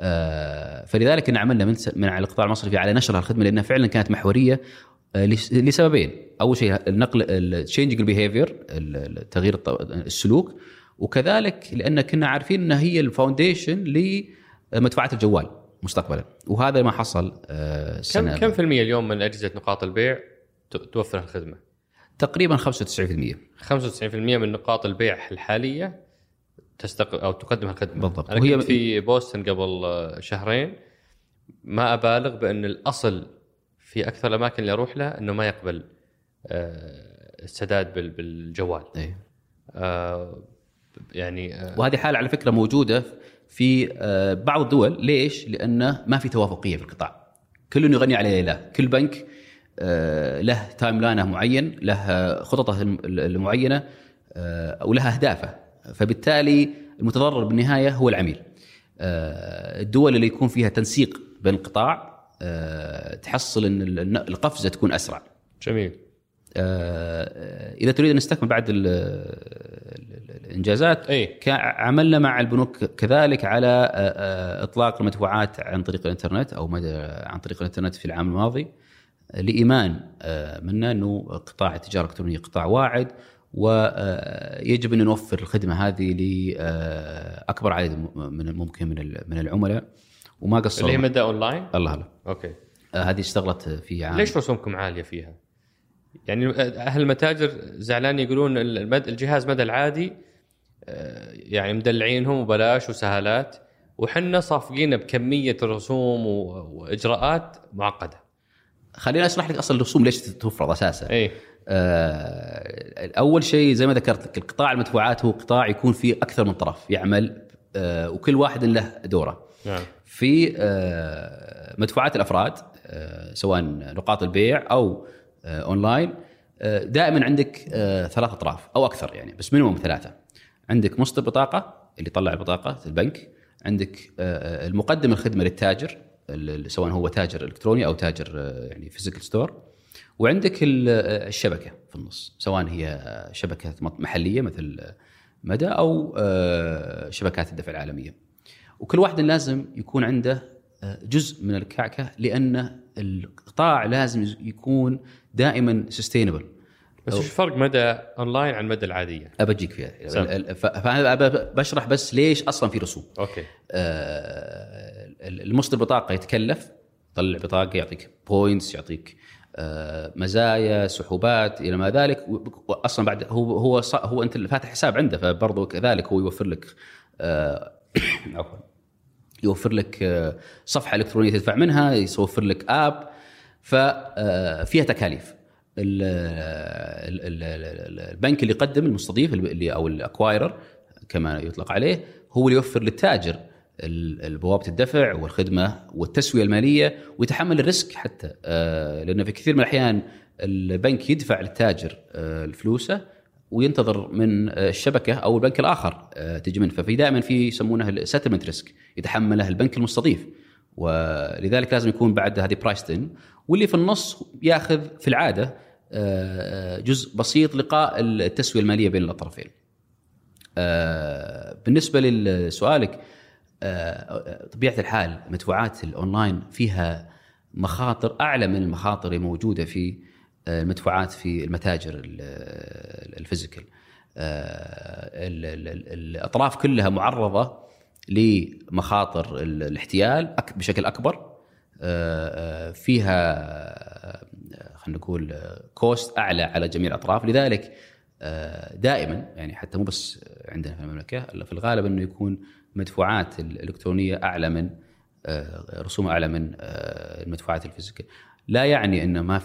آه، فلذلك إن عملنا من من على القطاع المصرفي على نشر هالخدمة لأنها فعلا كانت محورية آه، لس- لسببين، أول شيء النقل ال changing ال behavior تغيير السلوك وكذلك لأن كنا عارفين إنها هي ال foundation لمدفوعات الجوال مستقبلا وهذا ما حصل آه، كم كم في المية اليوم من أجهزة نقاط البيع توفر الخدمه؟ تقريبا 95% 95% من نقاط البيع الحالية تستق أو تقدم الخدمة بالضبط. أنا وهي- كنت في بوسطن قبل شهرين ما أبالغ بأن الأصل في أكثر الأماكن اللي أروح لها إنه ما يقبل آه، السداد بال- بالجوال إيه. آه، يعني آه، وهذه حالة على فكرة موجودة في آه، بعض الدول ليش؟ لأنه ما في توافقية في القطاع. كل يغني على لا، كل بنك له تايم لاينه معين، له خططه الم- المعينة آه، ولها أهدافه، فبالتالي المتضرر بالنهاية هو العميل. آه، الدول اللي يكون فيها تنسيق بين القطاع آه، تحصل إن ال- القفزة تكون أسرع. جميل آه، إذا تريد أن نستكمل بعد ال- ال- الإنجازات كا- عملنا مع البنوك كذلك على آه، آه، إطلاق المدفوعات عن طريق الإنترنت أو عن طريق الإنترنت في العام الماضي لإيمان آه، منا إنه قطاع التجارة الإلكترونية قطاع واعد ويجب أن نوفر الخدمة هذه لاكبر عدد م- من الممكن من من العملاء. وما قصروا اللي هي مدى أونلاين؟ الله الله okay. آه، هذه اشتغلت في عام. ليش رسومكم عالية فيها؟ يعني أهل المتاجر زعلان يقولون. الجهاز مدى العادي؟ آه، يعني مدلعينهم وبلاش وسهالات. وحنا صافقين بكمية رسوم و... وإجراءات معقدة. خليني أشرح لك أصلا الرسوم ليش تفرض أساسا. اي آه أول شيء زي ما ذكرت لك القطاع المدفوعات هو قطاع يكون فيه أكثر من طرف يعمل آه وكل واحد له دوره. نعم. في آه مدفوعات الأفراد آه سواء نقاط البيع أو آه أونلاين آه دائما عندك آه ثلاث أطراف أو أكثر يعني بس minimum ثلاثة. عندك مصدر بطاقة اللي يطلع البطاقة البنك عندك آه، المقدم الخدمة للتاجر سواء هو تاجر إلكتروني أو تاجر آه، يعني physical store وعندك آه، الشبكة في النص سواء هي شبكة محلية مثل مدى أو آه، شبكات الدفع العالمية. وكل واحد لازم يكون عنده آه، جزء من الكعكة لأن القطاع لازم يكون دائما sustainable بس وش فرق مدى أونلاين عن مدى العادية؟ ابجيك فيها. سم. فأنا بشرح بس ليش أصلا في رسوم. okay. آه، المصدر بطاقة يتكلف يطلع بطاقة يعطيك points يعطيك آه، مزايا سحوبات إلى ما ذلك. واصلا بعد هو هو هو أنت اللي فاتح حساب عنده فبرضه كذلك هو يوفر لك آه، عفوا يوفر لك آه، صفحة إلكترونية تدفع منها يوفر لك app ففيها تكاليف ال- ال- البنك اللي يقدم المستضيف اللي أو ال acquirer كما يطلق عليه هو اللي يوفر للتاجر بوابه الدفع والخدمة والتسوية المالية ويتحمل ال risk حتى. آه، لأنه في كثير من الأحيان البنك يدفع للتاجر آه، فلوسه وينتظر من آه، الشبكة أو البنك الآخر تجي منه. ففي دائما في يسمونه ال settlement risk يتحمله البنك المستضيف. ولذلك لازم يكون بعد هذه priced in واللي في النص ياخذ في العادة آه، جزء بسيط لقاء التسوية المالية بين الطرفين. آه، بالنسبة لسؤالك آه، طبيعه الحال مدفوعات الأونلاين فيها مخاطر أعلى من المخاطر الموجودة في المدفوعات في المتاجر ال- ال physical. ال- ال- ال- الأطراف كلها معرضة لمخاطر ال- الاحتيال بشكل أكبر فيها خلينا نقول cost أعلى على جميع الأطراف. لذلك دائما يعني حتى مو بس عندنا في المملكة في الغالب إنه يكون مدفوعات الإلكترونية أعلى من رسومها أعلى من المدفوعات ال physical لا يعني إنه ما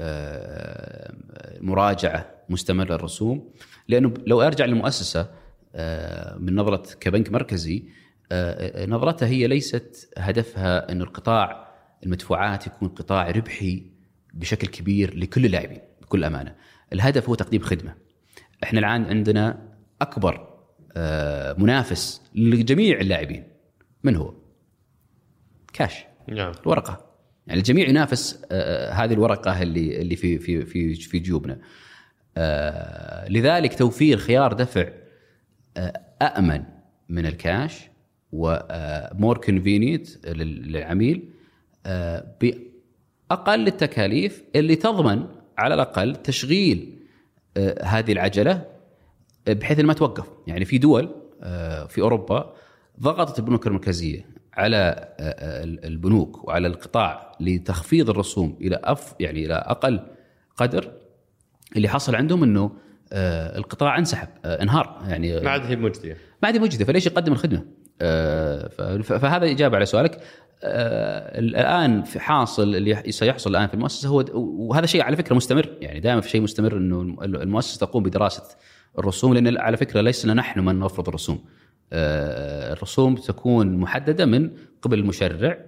آه، مراجعة مستمرة للرسوم. لأنه لو أرجع للمؤسسة من نظرة كبنك مركزي نظرتها هي ليست هدفها أن القطاع المدفوعات يكون قطاع ربحي بشكل كبير لكل اللاعبين بكل أمانة. الهدف هو تقديم خدمة. إحنا الآن عندنا أكبر آه، منافس لجميع اللاعبين. من هو؟ كاش. نعم. الورقة. يعني الجميع ينافس آه، هذه الورقة اللي اللي في في في في جيوبنا. آه، لذلك توفير خيار دفع آه، امن من الكاش و more convenient للعميل. آه، بأقل التكاليف اللي تضمن على الأقل تشغيل آه، هذه العجلة بحيث انها ما توقف. يعني في دول آه، في أوروبا ضغطت البنوك المركزية على آه، آه، البنوك وعلى القطاع لتخفيض الرسوم إلى أف يعني إلى أقل قدر. اللي حصل عندهم إنه آه، القطاع انسحب آه، انهار. يعني ما عاد هي مجديه ما عاد مجدي فليش يقدم الخدمة؟ آه، فهذا إجابة على سؤالك. آه، الآن في حاصل اللي سيحصل الآن في المؤسسة هو وهذا شيء على فكرة مستمر يعني دائما في شيء مستمر إنه المؤسسة تقوم بدراسة الرسوم لأن على فكرة لسنا نحن من نفرض الرسوم. آه، الرسوم تكون محددة من قبل المشرع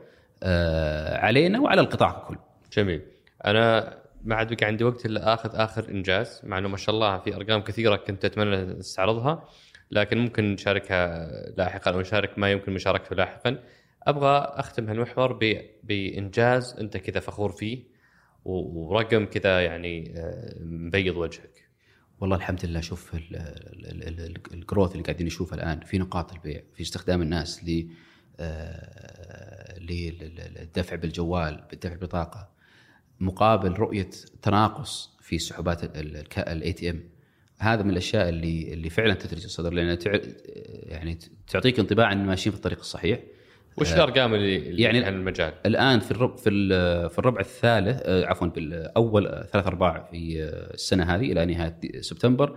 علينا وعلى القطاع ككل جميل. أنا ما عاد بقى عندي وقت إلا آخذ آخر إنجاز مع إنه ما شاء الله في أرقام كثيرة كنت أتمنى نستعرضها لكن ممكن نشاركها لاحقا أو نشارك ما يمكن مشاركته لاحقا. أبغى أختم هالمحور. بإنجاز أنت كذا فخور فيه ورقم كذا يعني آه، مبيض وجهك. والله الحمد لله. شوف ال- ال- ال- ال- الجروث اللي قاعدين نشوفه الآن في نقاط البيع في استخدام الناس ل آه، للدفع بالجوال بالدفع بطاقه مقابل رؤية تناقص في سحوبات ال ATM هذا من الأشياء اللي اللي فعلا تثلج الصدر لأن تع- يعني تعطيك انطباع ان ماشيين في الطريق الصحيح وش الأرقام اللي يعني- عن المجال؟ الآن في الربع في في الربع الثالث آه، عفوا بالاول آه، ثلاث أرباع في آه، السنة هذه إلى نهاية سبتمبر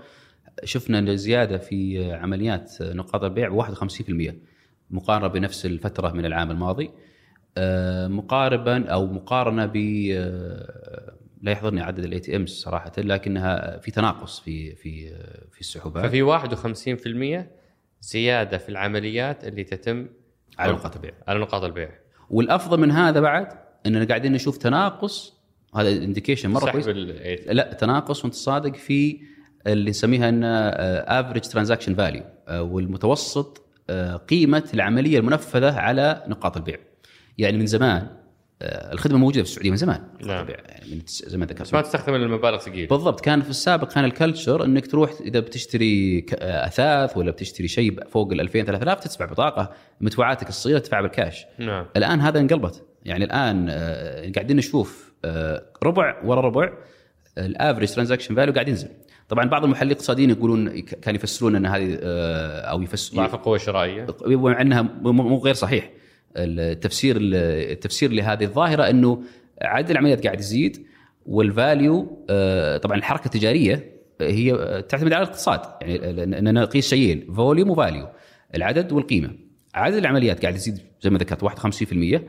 شفنا زياده في آه، عمليات آه، نقاط البيع ب 51% مقارنة بنفس الفترة من العام الماضي آه، مقاربا أو مقارنة ب آه، لا يحضرني عدد ATMs صراحة لكنها في تناقص في في في السحوبات. ففي 51% زيادة في العمليات اللي تتم على نقاط البيع. على نقاط البيع. والأفضل من هذا بعد إننا قاعدين نشوف تناقص هذا indication مرة كويس. لا تناقص وانت صادق في اللي نسميها إن average transaction value والمتوسط آه، قيمة العملية المنفذة على نقاط البيع. يعني من زمان الخدمة موجودة في السعودية من زمان. نعم. يعني من زي ما ذكرت. ما تستخدم المبالغ ثقيله بالضبط. كان في السابق كان ال culture إنك تروح إذا بتشتري ك- أثاث ولا بتشتري شيء فوق ال 2000 3000 تدفع بطاقة مدفوعاتك الصغيرة تدفع بالكاش نعم. الآن هذا انقلبت. يعني الآن آه، قاعدين نشوف آه، ربع ورا ربع ال average transaction value قاعد ينزل. طبعا بعض المحللين الاقتصاديين يقولون كانوا يفسرون إن هذه آه، أو يفسرون ضعف القوه الشرائيه مع إنها مو غير صحيح. التفسير التفسير لهذه الظاهرة إنه عدد العمليات قاعد يزيد وال value آه، طبعا الحركة التجارية هي آه، تعتمد على الاقتصاد. يعني اننا نقيس شيئين volume و value العدد والقيمة. عدد العمليات قاعد يزيد زي ما ذكرت 51%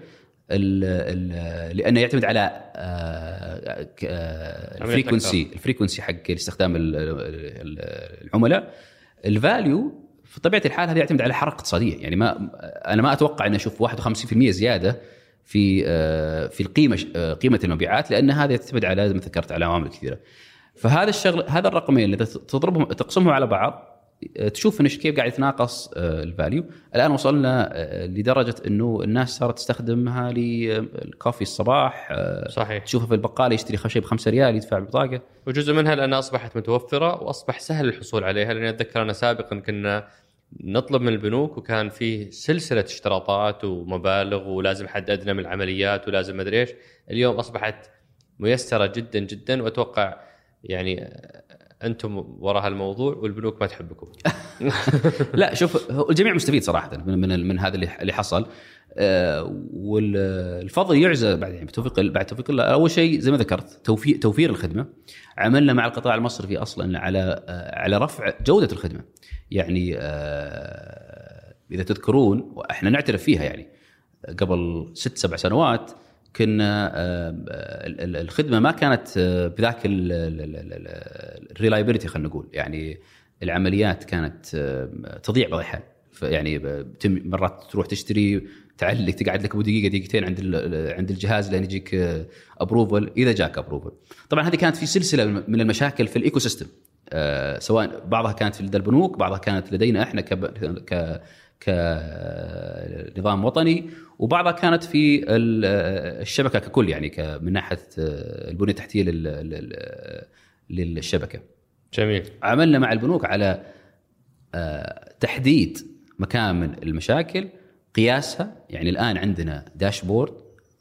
ال ال لأنه يعتمد على ال frequency ال frequency حق استخدام ال- ال- العملاء. ال value في طبيعة الحال هذا يعتمد على حركة اقتصادية يعني ما أنا ما أتوقع أن أشوف 51% زيادة في آه، في القيمة آه، قيمة المبيعات لأن هذا تعتمد على زي ما ذكرت على عوامل كثيرة. فهذا الشغل هذا الرقمين اذا تضربهم تقسمهم على بعض تشوف انه كيف قاعد يتناقص آه، ال value الآن وصلنا آه، لدرجة إنه الناس صارت تستخدمها للكوفي الصباح آه، صحيح. تشوفه في البقالة يشتري شيء ب 5 ريال يدفع ببطاقه وجزء منها لانها أصبحت متوفرة وأصبح سهل الحصول عليها. لأني أتذكر أنا سابقا كنا نطلب من البنوك وكان فيه سلسلة اشتراطات ومبالغ ولازم حد أدنى من العمليات ولازم مدري إيش. اليوم أصبحت ميسرة جدا جدا وأتوقع يعني أنتم وراء هالموضوع والبنوك ما تحبكم. لا شوف الجميع مستفيد صراحة من من, من هذا اللي اللي حصل. آه، والفضل يعزى بعد يعني بتوفيق بعد توفيق الله. أول شيء زي ما ذكرت توفير توفير الخدمة. عملنا مع القطاع المصرفي أصلا على آه، على رفع جودة الخدمة. يعني آه، إذا تذكرون وإحنا نعترف فيها يعني قبل ست سبع سنوات كنا آه، ال- الخدمة ما كانت آه، بذاك الريلايبيلتي خلينا نقول. يعني العمليات كانت آه، تضيع بعض الاحيان يعني مرات تروح تشتري تعلق تقعد لك ابو دقيقه دقيقتين عند عند الجهاز لين يجيك approval إذا جاك approval طبعا هذه كانت في سلسلة من المشاكل في ال ecosystem آه، سواء بعضها كانت لدى البنوك بعضها كانت لدينا إحنا كنظام وطني وبعضها كانت في ال- الشبكة ككل يعني من ناحية آه، البنية التحتية لل- لل- للشبكة. جميل. عملنا مع البنوك على آه، تحديد مكامن المشاكل قياسها. يعني الآن عندنا داشبورد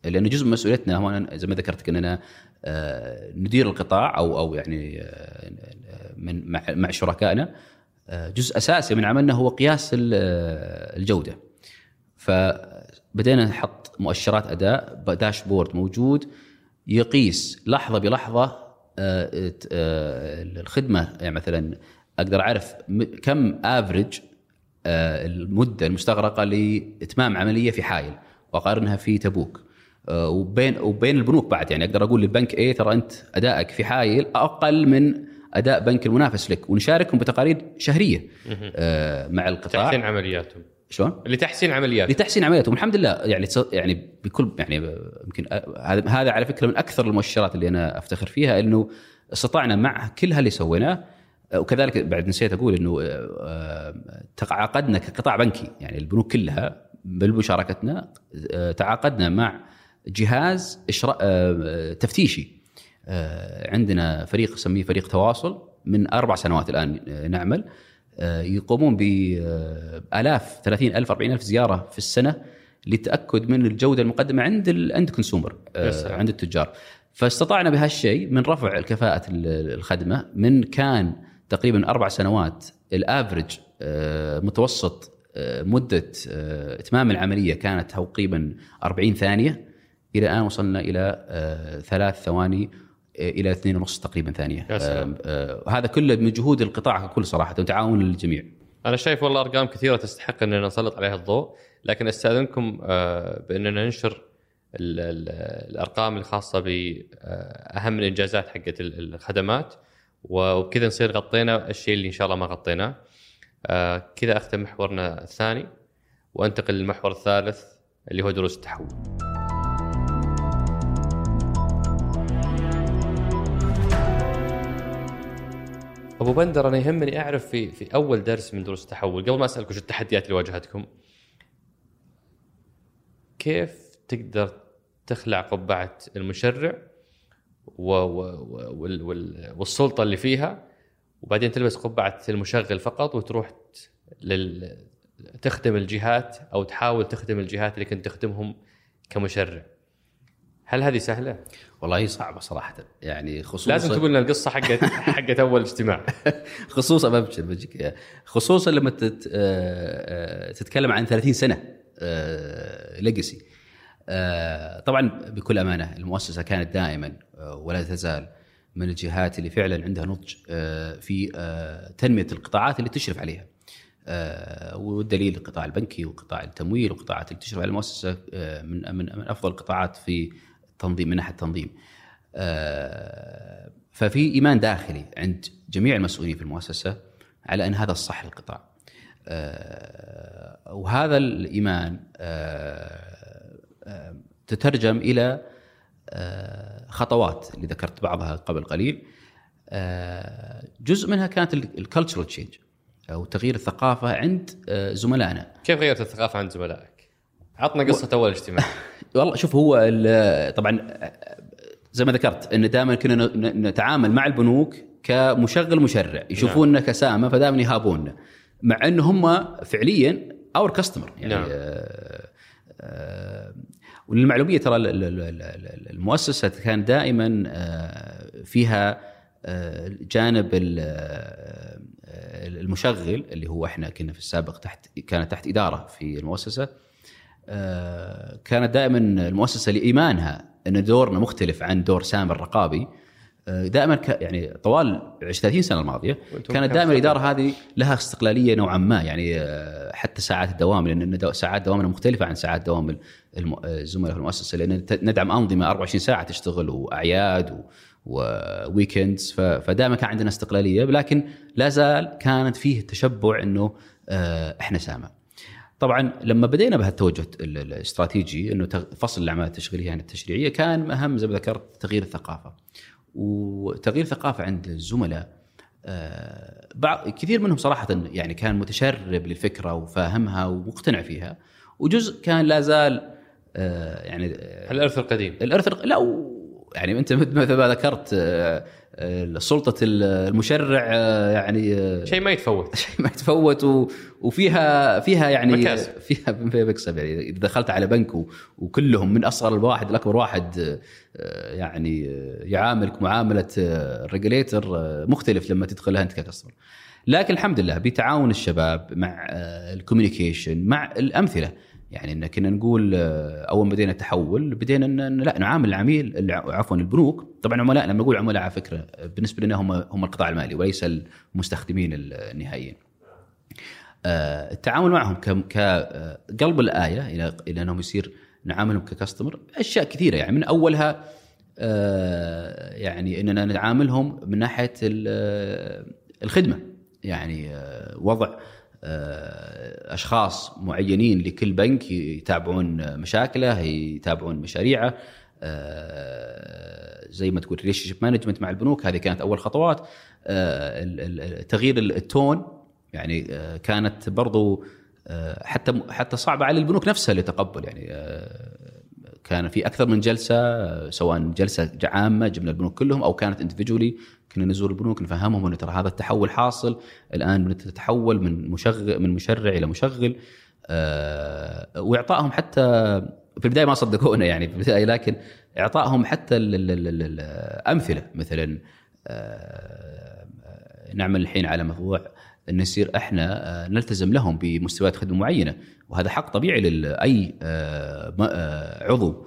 لأنه جزء من مسؤوليتنا هو زي ما ذكرت اننا آه، ندير القطاع أو أو يعني من مع شركائنا. جزء أساسي من عملنا هو قياس ال- آه، الجودة. فبدينا نحط مؤشرات أداء داشبورد موجود يقيس لحظة بلحظة آه، آه، الخدمة. يعني مثلا أقدر أعرف كم افريج المدة المستغرقه لإتمام عملية في حائل وأقارنها في تبوك. آه، وبين وبين البنوك بعد. يعني أقدر أقول للبنك إيه ترى أنت أدائك في حائل أقل من أداء بنك المنافس لك ونشاركهم بتقارير شهرية. آه، مع القطاع. تحسين عملياتهم. شلون؟ لتحسين عمليات لتحسين عملياتهم. والحمد لله يعني يعني بكل يعني يمكن هذا هذا على فكرة من أكثر المؤشرات اللي أنا أفتخر فيها إنه استطعنا مع كل هاللي سويناه. وكذلك بعد نسيت أقول إنه آه، تعاقدنا كقطاع بنكي يعني البنوك كلها بمشاركتنا آه، تعاقدنا مع جهاز آه، تفتيشي. آه، عندنا فريق نسميه فريق تواصل من أربع سنوات الآن آه، نعمل. آه، يقومون بالاف 30 ألف 40 ألف زيارة في السنة للتاكد من الجودة المقدمة عند ال end consumer. عند التجار. فاستطعنا بهالشيء من رفع الكفاءة ال- الخدمة من كان تقريبا أربع سنوات ال average آه، متوسط آه، مدة آه، إتمام العملية كانت تقريبا 40 ثانية. إلى الآن وصلنا إلى آه، ثلاث ثواني آه، إلى اثنين ونص تقريبا ثانية. آه، آه، هذا كله من جهود القطاع ككل صراحة وتعاون الجميع. أنا شايف والله أرقام كثيرة تستحق أننا نسلط عليها الضوء لكن أستأذنكم آه، بأننا ننشر ال- ال- الأرقام الخاصة بأهم الإنجازات حقت ال- الخدمات وبكذا نصير غطينا الشيء اللي إن شاء الله ما غطيناه. آه، كذا أختم محورنا الثاني وأنتقل للمحور الثالث اللي هو دروس التحول. أبو بندر أنا يهمني أعرف في في أول درس من دروس التحول قبل ما أسألك وش التحديات اللي واجهتكم كيف تقدر تخلع قبعة المشرع و و و وال وال والسلطة اللي فيها وبعدين تلبس قبعة المشغل فقط وتروح لل تخدم الجهات أو تحاول تخدم الجهات اللي كنت تخدمهم كمشرع هل هذه سهلة؟ والله هي صعبة صراحة. يعني خصوصا لازم تقول لنا القصة حقت حقت أول اجتماع. خصوصا ببشر بجيك خصوصا لما تت... آه، آه، تتكلم عن 30 سنة ليجسي طبعا بكل أمانة المؤسسة كانت دائما آه، ولا تزال من الجهات اللي فعلا عندها نضج آه، في آه، تنمية القطاعات اللي تشرف عليها. آه، والدليل القطاع البنكي وقطاع التمويل وقطاعات اللي تشرف على المؤسسة آه، من من أفضل القطاعات في التنظيم من ناحية التنظيم. آه، ففي إيمان داخلي عند جميع المسؤولين في المؤسسة على أن هذا الصح للقطاع. آه، وهذا الإيمان آه، تترجم إلى خطوات اللي ذكرت بعضها قبل قليل جزء منها كانت ال cultural change أو تغيير الثقافة عند زملائنا كيف غيرت الثقافة عند زملائك؟ عطنا قصة أول اجتماع. والله شوف هو ال- طبعا زي ما ذكرت إن دائما كنا نتعامل مع البنوك كمشغل مشرع يشوفوننا كسامة فدائما يهابوننا مع إن هم فعليا اور كاستمر يعني نعم. آه، آه، وللمعلوميه ترى ال- ال- ال- ال- المؤسسة كان دائما آه، فيها آه، جانب آه، المشغل اللي هو إحنا كنا في السابق تحت كانت تحت إدارة في المؤسسة كانت دائما المؤسسة لإيمانها أن دورنا مختلف عن دور ساما الرقابي آه، دائما ك يعني طوال 30 سنة الماضية كانت دائما؟ الإدارة هذه لها استقلالية نوعا ما يعني آه، حتى ساعات الدوام لأن دو- ساعات دوامنا مختلفة عن ساعات دوام الم- الزملاء في المؤسسة لأن ندعم أنظمة 24 ساعة تشتغل وأعياد و و weekends ف- فدائما كان عندنا استقلالية لكن لا زال كانت فيه تشبع إنه آه، إحنا سامة. طبعا لما بدينا بهالتوجه ال- ال- الاستراتيجي إنه فصل الأعمال التشغيلية عن التشريعية كان أهم زي ما ذكرت تغيير الثقافة. وتغيير الثقافه عند الزملاء آه، بعض كثير منهم صراحة يعني كان متشرب للفكرة وفاهمها ومقتنع فيها وجزء كان لا زال آه، يعني آه، الإرث القديم الإرث لا يعني أنت مثل ما ذكرت سلطة المشرع آه، يعني آه، شيء ما يتفوت شيء ما يتفوت. وفيها فيها يعني مكاسب. فيها فيها مكسب يعني إذا دخلت على بنك. وكلهم من أصغر الواحد لأكبر واحد آه، يعني آه، يعاملك معاملة ال regulator مختلف لما تدخلها أنت ك customer. لكن الحمد لله بتعاون الشباب مع ال communication مع الأمثلة يعني إن كنا نقول آه، أول ما بدينا التحول بدينا ان لا نعامل العميل الع- عفوا البنوك. طبعا عملاء لما نقول عملاء على فكرة آه، بالنسبة لنا هم هم القطاع المالي وليس المستخدمين النهائيين. آه، التعامل معهم كقلب الآية إلى إلى أنهم يصير نعاملهم ك customer أشياء كثيرة. يعني من أولها يعني إننا نعاملهم من ناحية ال- الخدمة. يعني وضع أشخاص معينين لكل بنك يتابعون مشاكله يتابعون مشاريعه. آه، زي ما تقول relationship management مع البنوك هذه كانت أول خطوات. آه، تغيير التون يعني آه، كانت برضو آه، حتى حتى صعبة على البنوك نفسها لتقبل يعني آه، كان في أكثر من جلسة سواء جلسة عامة جبنا البنوك كلهم أو كانت اندفجولي كنا نزور البنوك نفهمهم إنه ترى هذا التحول حاصل. الآن بنتحول من مشغل من مشرع إلى مشغل. آه، وإعطائهم حتى في البداية ما صدقونا يعني في البداية لكن إعطائهم حتى ال- ال- ال- ال- الامثله مثلا آه، نعمل الحين على موضوع إن يصير إحنا آه، نلتزم لهم بمستويات خدمة معينة. وهذا حق طبيعي لاي آه، آه، عضو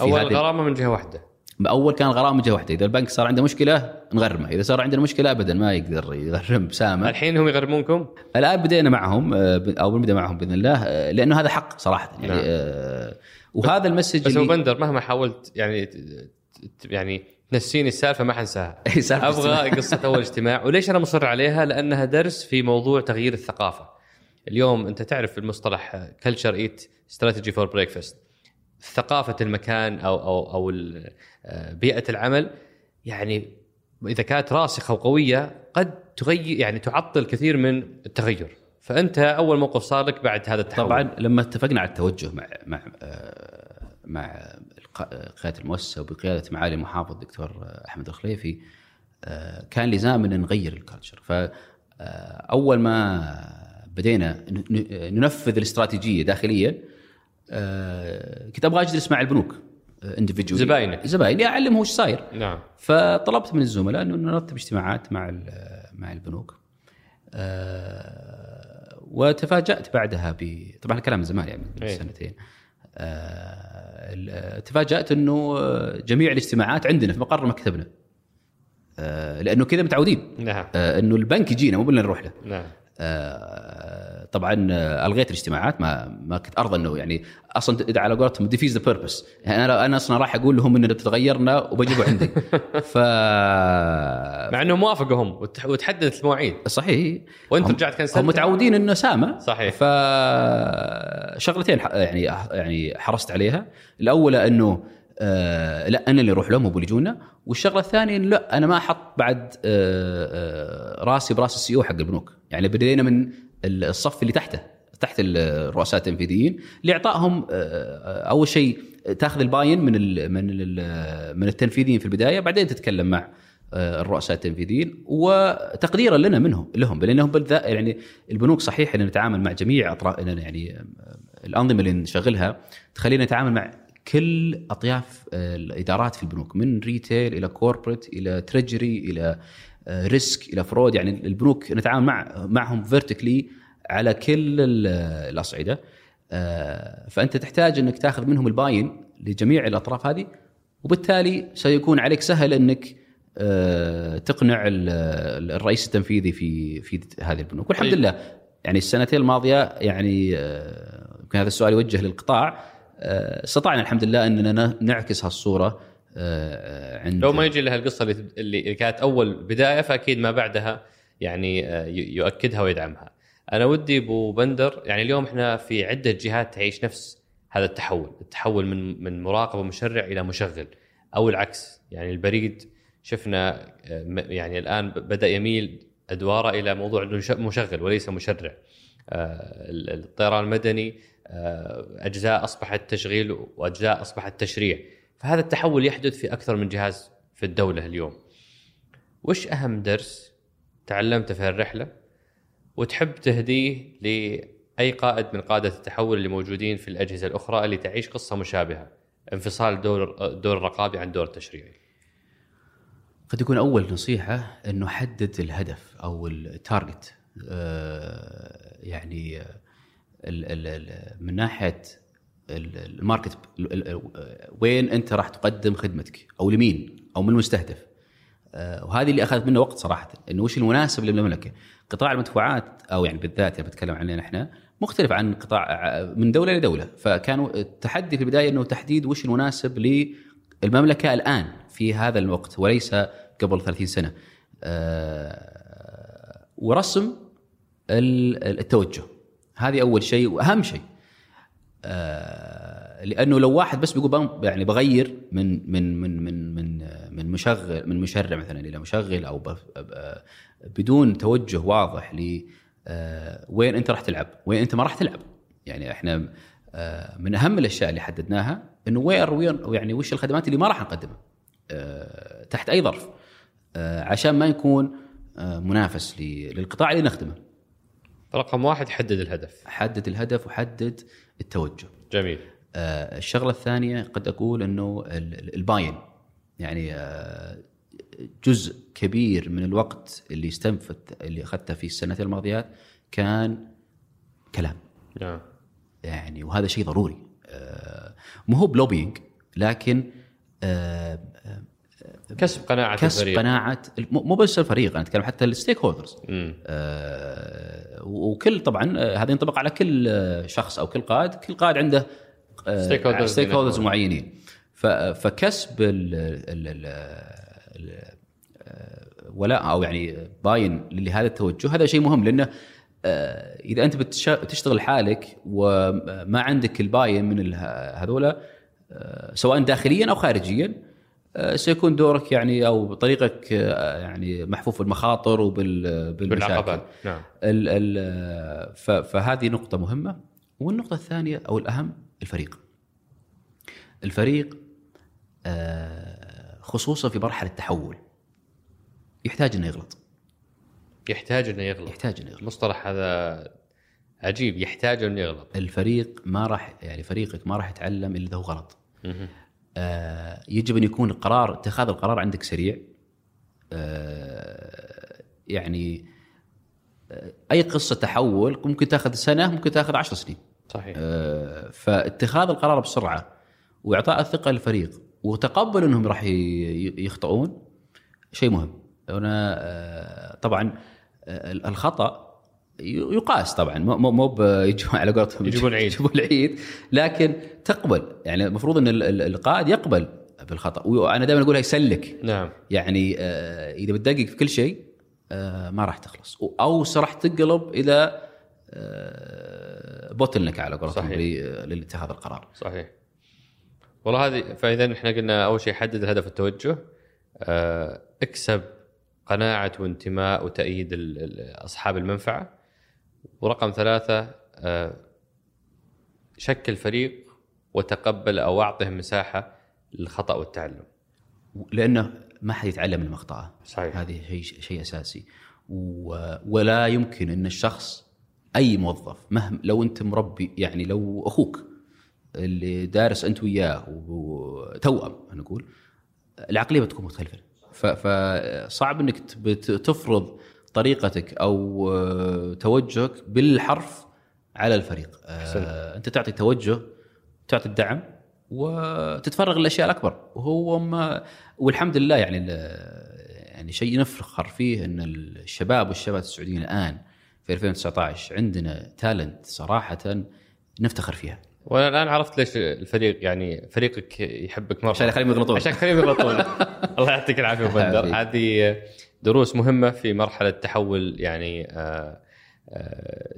أول غرامة من جهة واحدة. أول كان غرامة جهة واحدة. إذا البنك صار عنده مشكلة نغرمه. إذا صار عندنا مشكلة ابدا ما يقدر يغرم بسامة. الحين هم يغرمونكم؟ الآن بدينا معهم أو بنبدا معهم بإذن الله لأنه هذا حق صراحة. يعني نعم. وهذا ال message بس هو اللي بندر مهما حاولت يعني يعني تنسيني السالفة ما حنساها. أبغى. قصة أول اجتماع. وليش أنا مصر عليها؟ لأنها درس في موضوع تغيير الثقافة. اليوم أنت تعرف المصطلح culture eat strategy for breakfast ثقافة المكان أو أو أو آه، بيئة العمل يعني إذا كانت راسخة وقوية قد تغير يعني تعطل كثير من التغير. فأنت أول موقف صار لك بعد هذا التحول. طبعا لما اتفقنا على التوجه مع مع آه، مع قيادة المؤسسة وبقيادة معالي المحافظ الدكتور أحمد الخليفي آه، كان لزاما نغير الكالتشر فاول ما بدينا ننفذ الاستراتيجية داخليا آه، كنت أبغى أجلس مع البنوك اندفجوال زباينك. زبايني أعلمهم وش صاير. نعم. فطلبت من الزملاء أنه نرتب اجتماعات مع مع البنوك. آه، وتفاجأت بعدها ب طبعا الكلام من زمان يعني من إيه. سنتين. آه، تفاجأت إنه جميع الاجتماعات عندنا في مقر مكتبنا. آه، لأنه كذا متعودين. نعم. آه، إنه البنك يجينا مو بدنا نروح له. نعم. آه، طبعا آه، ألغيت الاجتماعات ما ما كنت أرضى إنه يعني أصلا د- على قولتهم defeats the purpose أنا أنا أصلا راح أقول لهم إن تغيرنا وبجيبه عندي. ف مع إنهم وافقوا هم وتح- وتحددت المواعيد. صحيح. وأنت رجعت كنسلت؟ هم متعودين إنه سامة. صحيح. ف شغلتين يعني يعني حرصت عليها. الأولى إنه آه لا أنا اللي أروح لهم اللي يجونا. والشغلة الثانية لا أنا ما أحط بعد آه آه راسي براس السي أو حق البنوك. يعني بدينا من الصف اللي تحته تحت الرؤساء التنفيذيين. لاعطائهم أول شيء تأخذ ال buy-in من من من التنفيذيين في البداية بعدين تتكلم مع الرؤساء التنفيذيين. وتقديرا لنا منهم لهم. لأنهم يعني البنوك صحيح إن نتعامل مع جميع أطراف يعني الأنظمة اللي نشغلها تخلينا نتعامل مع كل أطياف آه، الإدارات في البنوك من retail إلى corporate إلى treasury إلى آه، risk إلى fraud يعني البنوك نتعامل مع معهم vertically على كل ال- الأصعدة آه، فأنت تحتاج إنك تاخذ منهم الباين لجميع الأطراف هذه وبالتالي سيكون عليك سهل إنك آه، تقنع ال- ال- الرئيس التنفيذي في في هذه البنوك والحمد طيب. لله يعني السنتين الماضية يعني آه، يمكن هذا السؤال يوجه للقطاع آه، استطعنا الحمد لله أننا نعكس هالصورة آه، عند لو ما يجي لها القصة اللي كانت أول بداية فأكيد ما بعدها يعني آه، يؤكدها ويدعمها. أنا ودي أبو بندر يعني اليوم إحنا في عدة جهات تعيش نفس هذا التحول، التحول من من مراقب ومشرع إلى مشغل أو العكس، يعني البريد شفنا آه، يعني الآن بدأ يميل أدواره إلى موضوع مش- مشغل وليس مشرع. آه، ال- الطيران المدني آه، أجزاء اصبحت تشغيل وأجزاء اصبحت تشريع. فهذا التحول يحدث في أكثر من جهاز في الدولة اليوم. وش أهم درس تعلمته في الرحله وتحب تهديه لأي قائد من قادة التحول اللي موجودين في الأجهزة الأخرى اللي تعيش قصة مشابهة انفصال دور الدور الرقابي عن الدور التشريعي. قد يكون أول نصيحة إنه حدد الهدف أو ال target آه، يعني آه، من ناحية ال- ال market ال- ال- وين أنت راح تقدم خدمتك؟ أو لمين؟ أو من المستهدف؟ آه، وهذه اللي أخذت منه وقت صراحة. إنه وش المناسب للمملكة؟ قطاع المدفوعات أو يعني بالذات يعني بتكلم عننا إحنا مختلف عن قطاع من دولة لدولة. فكان التحدي في البداية إنه تحديد وش المناسب للمملكة الآن في هذا الوقت وليس قبل 30 سنة. آه، ورسم ال- التوجه. هذه أول شيء وأهم شيء آه، لأنه لو واحد بس بيقول يعني بغير من من من من من آه، من مشغل من مشرع مثلا إلى مشغل أو ب- بدون توجه واضح ل آه، وين أنت راح تلعب وين أنت ما راح تلعب. يعني إحنا آه، من أهم الأشياء اللي حددناها إنه وين وين يعني وش الخدمات اللي ما راح نقدمها آه، تحت أي ظرف آه، عشان ما يكون آه، منافس للقطاع اللي نخدمه. رقم واحد حدد الهدف. حدد الهدف وحدد التوجه. جميل. آه، الشغلة الثانية قد أقول إنه ال- ال- ال buy-in. يعني آه، جزء كبير من الوقت اللي استنفذ اللي أخذته في السنتين الماضيات كان كلام. نعم. يعني وهذا شيء ضروري. آه، مو هو blubbing لكن آه، كسب قناعة كسب الفريق قناعة مو مو بس الفريق أنا أتكلم حتى ال stakeholders مم. وكل طبعا آه، هذا ينطبق على كل آه، شخص أو كل قائد كل قائد عنده stakeholders stakeholders. معينين فكسب ال ال ال ال ولاء أو يعني buy-in لهذا التوجه هذا شيء مهم لأنه آه، إذا أنت بتش- بتشتغل حالك وما عندك ال buy-in من هذولا آه، سواء داخليا أو خارجيا آه، سيكون دورك يعني أو طريقك آه، يعني محفوف بالمخاطر وبال بالمشاكل. بالعقبات نعم. ال ال ف- فهذه نقطة مهمة. والنقطة الثانية أو الأهم الفريق. الفريق آه، خصوصا في مرحلة التحول يحتاج إنه يغلط. يحتاج إنه يغلط. يحتاج إنه يغلط. المصطلح هذا عجيب يحتاج إنه يغلط. الفريق ما راح يعني فريقك ما راح يتعلم إلا إذا هو غلط. آه، يجب أن يكون القرار اتخاذ القرار عندك سريع. آه، يعني آه، أي قصة تحول ممكن تأخذ سنة ممكن تأخذ عشر سنين. صحيح. آه، فاتخاذ القرار بسرعة وإعطاء الثقة للفريق وتقبل أنهم راح يخطئون شيء مهم. هنا آه، طبعا آه، الخطأ يقاس طبعا. مو مو- على قولتهم يجيبون عيد. يجيبون العيد لكن تقبل. يعني المفروض إن ال- ال- القائد يقبل بالخطأ. وأنا دائما اقولها يسلك نعم. يعني آه، إذا بتدقق في كل شيء آه، ما راح تخلص. أو راح تنقلب إلى بوتلنك على قولتهم لاتخاذ القرار. صحيح. والله هذه فإذا إحنا قلنا أول شيء حدد الهدف التوجه. آه، اكسب قناعة وانتماء وتأييد أصحاب المنفعة. ورقم ثلاثة آه، شكل فريق وتقبل أو اعطهم مساحة للخطأ والتعلم. لأنه ما حد يتعلم من مخطئه صحيح. هذه شيء شيء أساسي. و... ولا يمكن أن الشخص أي موظف مهما لو أنت مربي يعني لو أخوك اللي دارس أنت وياه وتوأم نقول العقلية بتكون مختلفة. ف... فصعب إنك تفرض طريقتك أو آه، توجهك بالحرف على الفريق. آه، أنت تعطي توجه تعطي الدعم وتتفرغ للأشياء الأكبر. وهو ما والحمد لله يعني يعني شيء نفخر فيه إن الشباب والشباب السعوديين الآن في 2019 عندنا تالنت صراحة نفتخر فيها. وأنا الآن عرفت ليش الفريق يعني فريقك يحبك مرة. عشان يخليهم يغلطون. عشان خليهم يغلطون. الله يعطيك العافية بندر. هذه دروس مهمة في مرحلة تحول يعني آه آه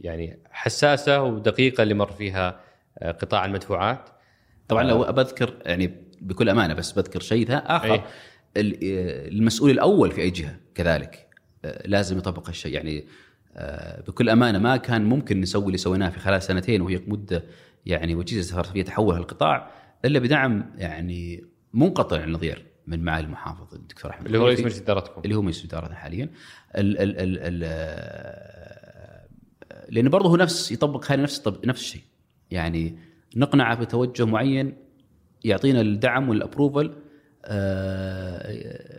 يعني حساسة ودقيقة اللي مر فيها آه قطاع المدفوعات. طبعا لو بذكر يعني بكل أمانة بس بذكر شيء ذا آخر أي. ال- المسؤول الأول في أي جهة كذلك لازم يطبق الشيء يعني بكل أمانة ما كان ممكن نسوي اللي سويناه في خلال سنتين وهي مدة يعني وجيزة فيها تحول القطاع إلا بدعم يعني منقطع النظير. من معالي المحافظ الدكتور أحمد اللي هو رئيس. مجلس إدارتكم. اللي هو مجلس إدارتنا حاليا. ال ال ال ال لأن برضه هو نفس يطبق هذا نفس نفس الشيء. يعني نقنعه بتوجه معين يعطينا الدعم والابروفل آه،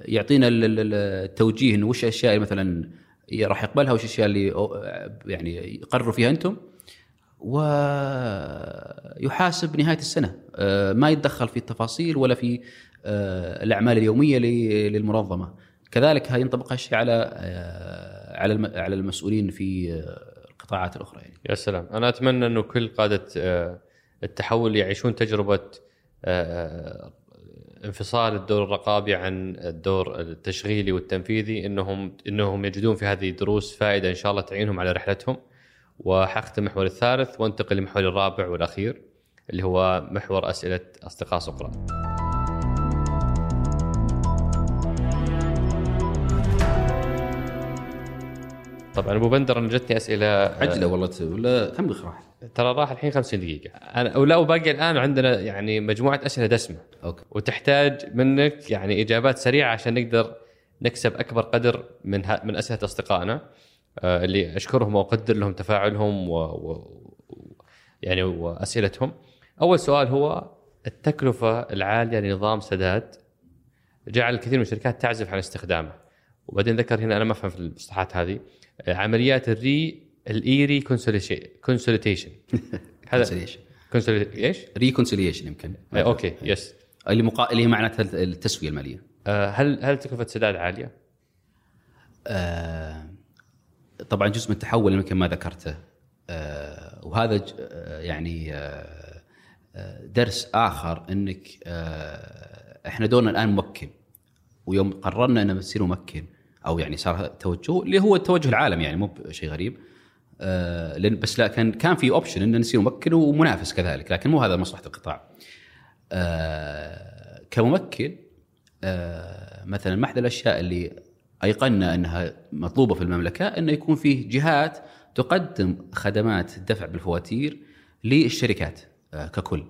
يعطينا ال- ال- ال- التوجيه إنه وش الاشياء اللي مثلا راح يقبلها وش الاشياء اللي يعني يقرروا فيها أنتم. ويحاسب نهاية السنة. آه، ما يتدخل في التفاصيل ولا في الأعمال اليومية للمنظمة. كذلك ينطبق هالشيء على آه، على على المسؤولين في آه، القطاعات الأخرى يعني. يا سلام. أنا أتمنى أنه كل قادة آه، التحول يعيشون تجربة آه، انفصال الدور الرقابي عن الدور التشغيلي والتنفيذي إنهم إنهم يجدون في هذه الدروس فائدة إن شاء الله تعينهم على رحلتهم. وحختم المحور الثالث وانتقل للمحور الرابع والأخير اللي هو محور أسئلة أصدقاء سقراط. طبعا. أبو بندر أنا جتني أسئلة عجلة والله ولا كم دقيقه راح؟ ترى راح الحين 50 دقيقة. أنا ولا وباقي الآن عندنا يعني مجموعة أسئلة دسمة. أوكي. وتحتاج منك يعني إجابات سريعة عشان نقدر نكسب أكبر قدر من ها من أسئلة أصدقائنا آه، اللي أشكرهم وأقدر لهم تفاعلهم و, و يعني وأسئلتهم. أول سؤال هو التكلفة العالية لنظام سداد جعل الكثير من الشركات تعزف عن استخدامه. وبعدين ذكر هنا أنا ما أفهم في المصطلحات هذه. آه، عمليات ال re ال reconciliation هذا إيش؟ reconciliation يمكن. آه، okay yes اللي مقا... اللي هي معناتها التسوية المالية. آه، هل هل تكلفة سداد عالية؟ آه، طبعا جزء من التحول يمكن ما ذكرته. آه، وهذا ج- آه، يعني آه، آه، درس آخر إنك آه، إحنا دورنا الآن ممكن. ويوم قررنا ان نصير ممكن. أو يعني صار توجه اللي هو التوجه العالمي يعني مو بشيء غريب آه، لأن بس لا كان كان في اوبشن إن نصير ممكن ومنافس كذلك لكن مو هذا مصلحة القطاع. آه، كممكن آه، مثلا من احدى الأشياء اللي أيقنا أنها مطلوبة في المملكة إنه يكون فيه جهات تقدم خدمات الدفع بالفواتير للشركات ككل.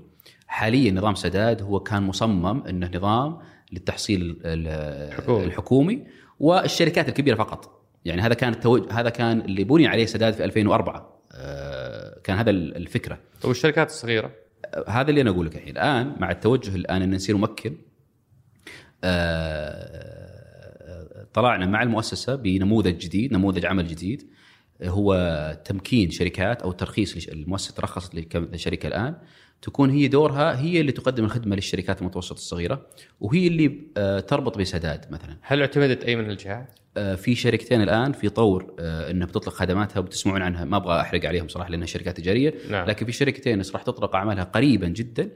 حاليا نظام سداد هو كان مصمم إنه نظام للتحصيل ال- ال- حكومي. الحكومي والشركات الكبيرة فقط. يعني هذا كان التوج... هذا كان اللي بني عليه سداد في 2004 آه، كان هذا الفكرة. والشركات الصغيرة هذا اللي أنا أقول لك الحين الآن مع التوجه الآن إن نصير ممكن آه، طلعنا مع المؤسسة بنموذج جديد نموذج عمل جديد هو تمكين شركات أو ترخيص المؤسسة ترخصت لكم- لشركة الآن تكون هي دورها هي اللي تقدم الخدمة للشركات المتوسطة الصغيرة وهي اللي آه، تربط بسداد مثلا. هل اعتمدت أي من الجهات؟ آه، في شركتين الآن في طور آه، إنها بتطلق خدماتها وبتسمعون عنها. ما أبغى أحرق عليهم صراحة لأنها شركات تجارية. نعم. لكن في شركتين راح تطلق أعمالها قريبا جدا.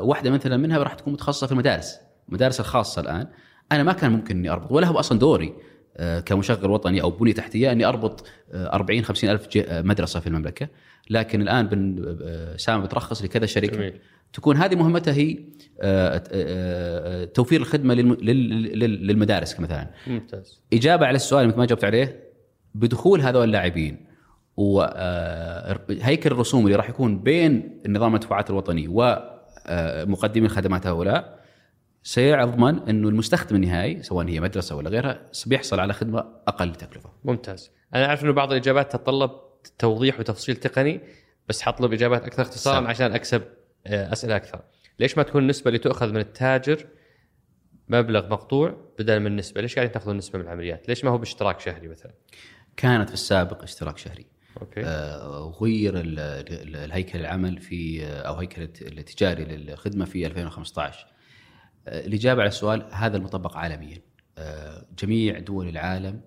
واحدة مثلا منها راح تكون متخصصة في المدارس المدارس الخاصة الآن. أنا ما كان ممكن إني أربط ولا هو أصلا دوري كمشغل وطني أو بنية تحتية إني أربط آه، 40 50 ألف مدرسة في المملكة. لكن الآن بن آه، سام بترخص لكذا شركه جميل. تكون هذه مهمتها هي آه، آه، توفير الخدمة للم- لل- لل- للمدارس مثلا ممتاز إجابة على السؤال يمكن ما جاوبت عليه بدخول هذول اللاعبين وهيكل الرسوم اللي راح يكون بين النظام المدفوعات الوطني ومقدمي الخدمات هؤلاء سيضمن إنه المستخدم النهائي سواء هي مدرسة ولا غيرها بيحصل على خدمة أقل تكلفة. ممتاز أنا أعرف إنه بعض الإجابات تتطلب توضيح وتفصيل تقني بس حطلب اجابات أكثر اختصارا سم. عشان أكسب آه، أسئلة أكثر. ليش ما تكون النسبة اللي تؤخذ من التاجر مبلغ مقطوع بدل من نسبة؟ ليش قاعدين تأخذون نسبة من العمليات؟ ليش ما هو باشتراك شهري مثلا؟ كانت في السابق اشتراك شهري. okay. آه، غير ال- ال- الهيكل العمل في أو هيكل الت- التجاري للخدمة في 2015 آه، الإجابة على السؤال هذا المطبق عالميا. آه، جميع دول العالم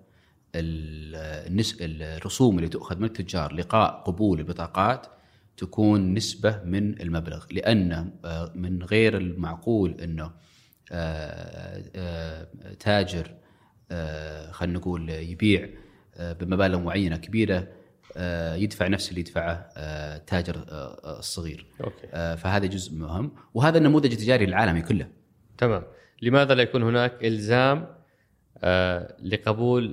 الرسوم اللي تؤخذ من التجار لقاء قبول البطاقات تكون نسبة من المبلغ لأن آه، من غير المعقول إنه آه، آه، تاجر خلينا نقول يبيع بمبالغ معينة كبيرة آه، يدفع نفس اللي يدفعه التاجر الصغير. okay. آه، فهذا جزء مهم وهذا النموذج التجاري العالمي كله. تمام. لماذا لا يكون هناك إلزام آه لقبول ال-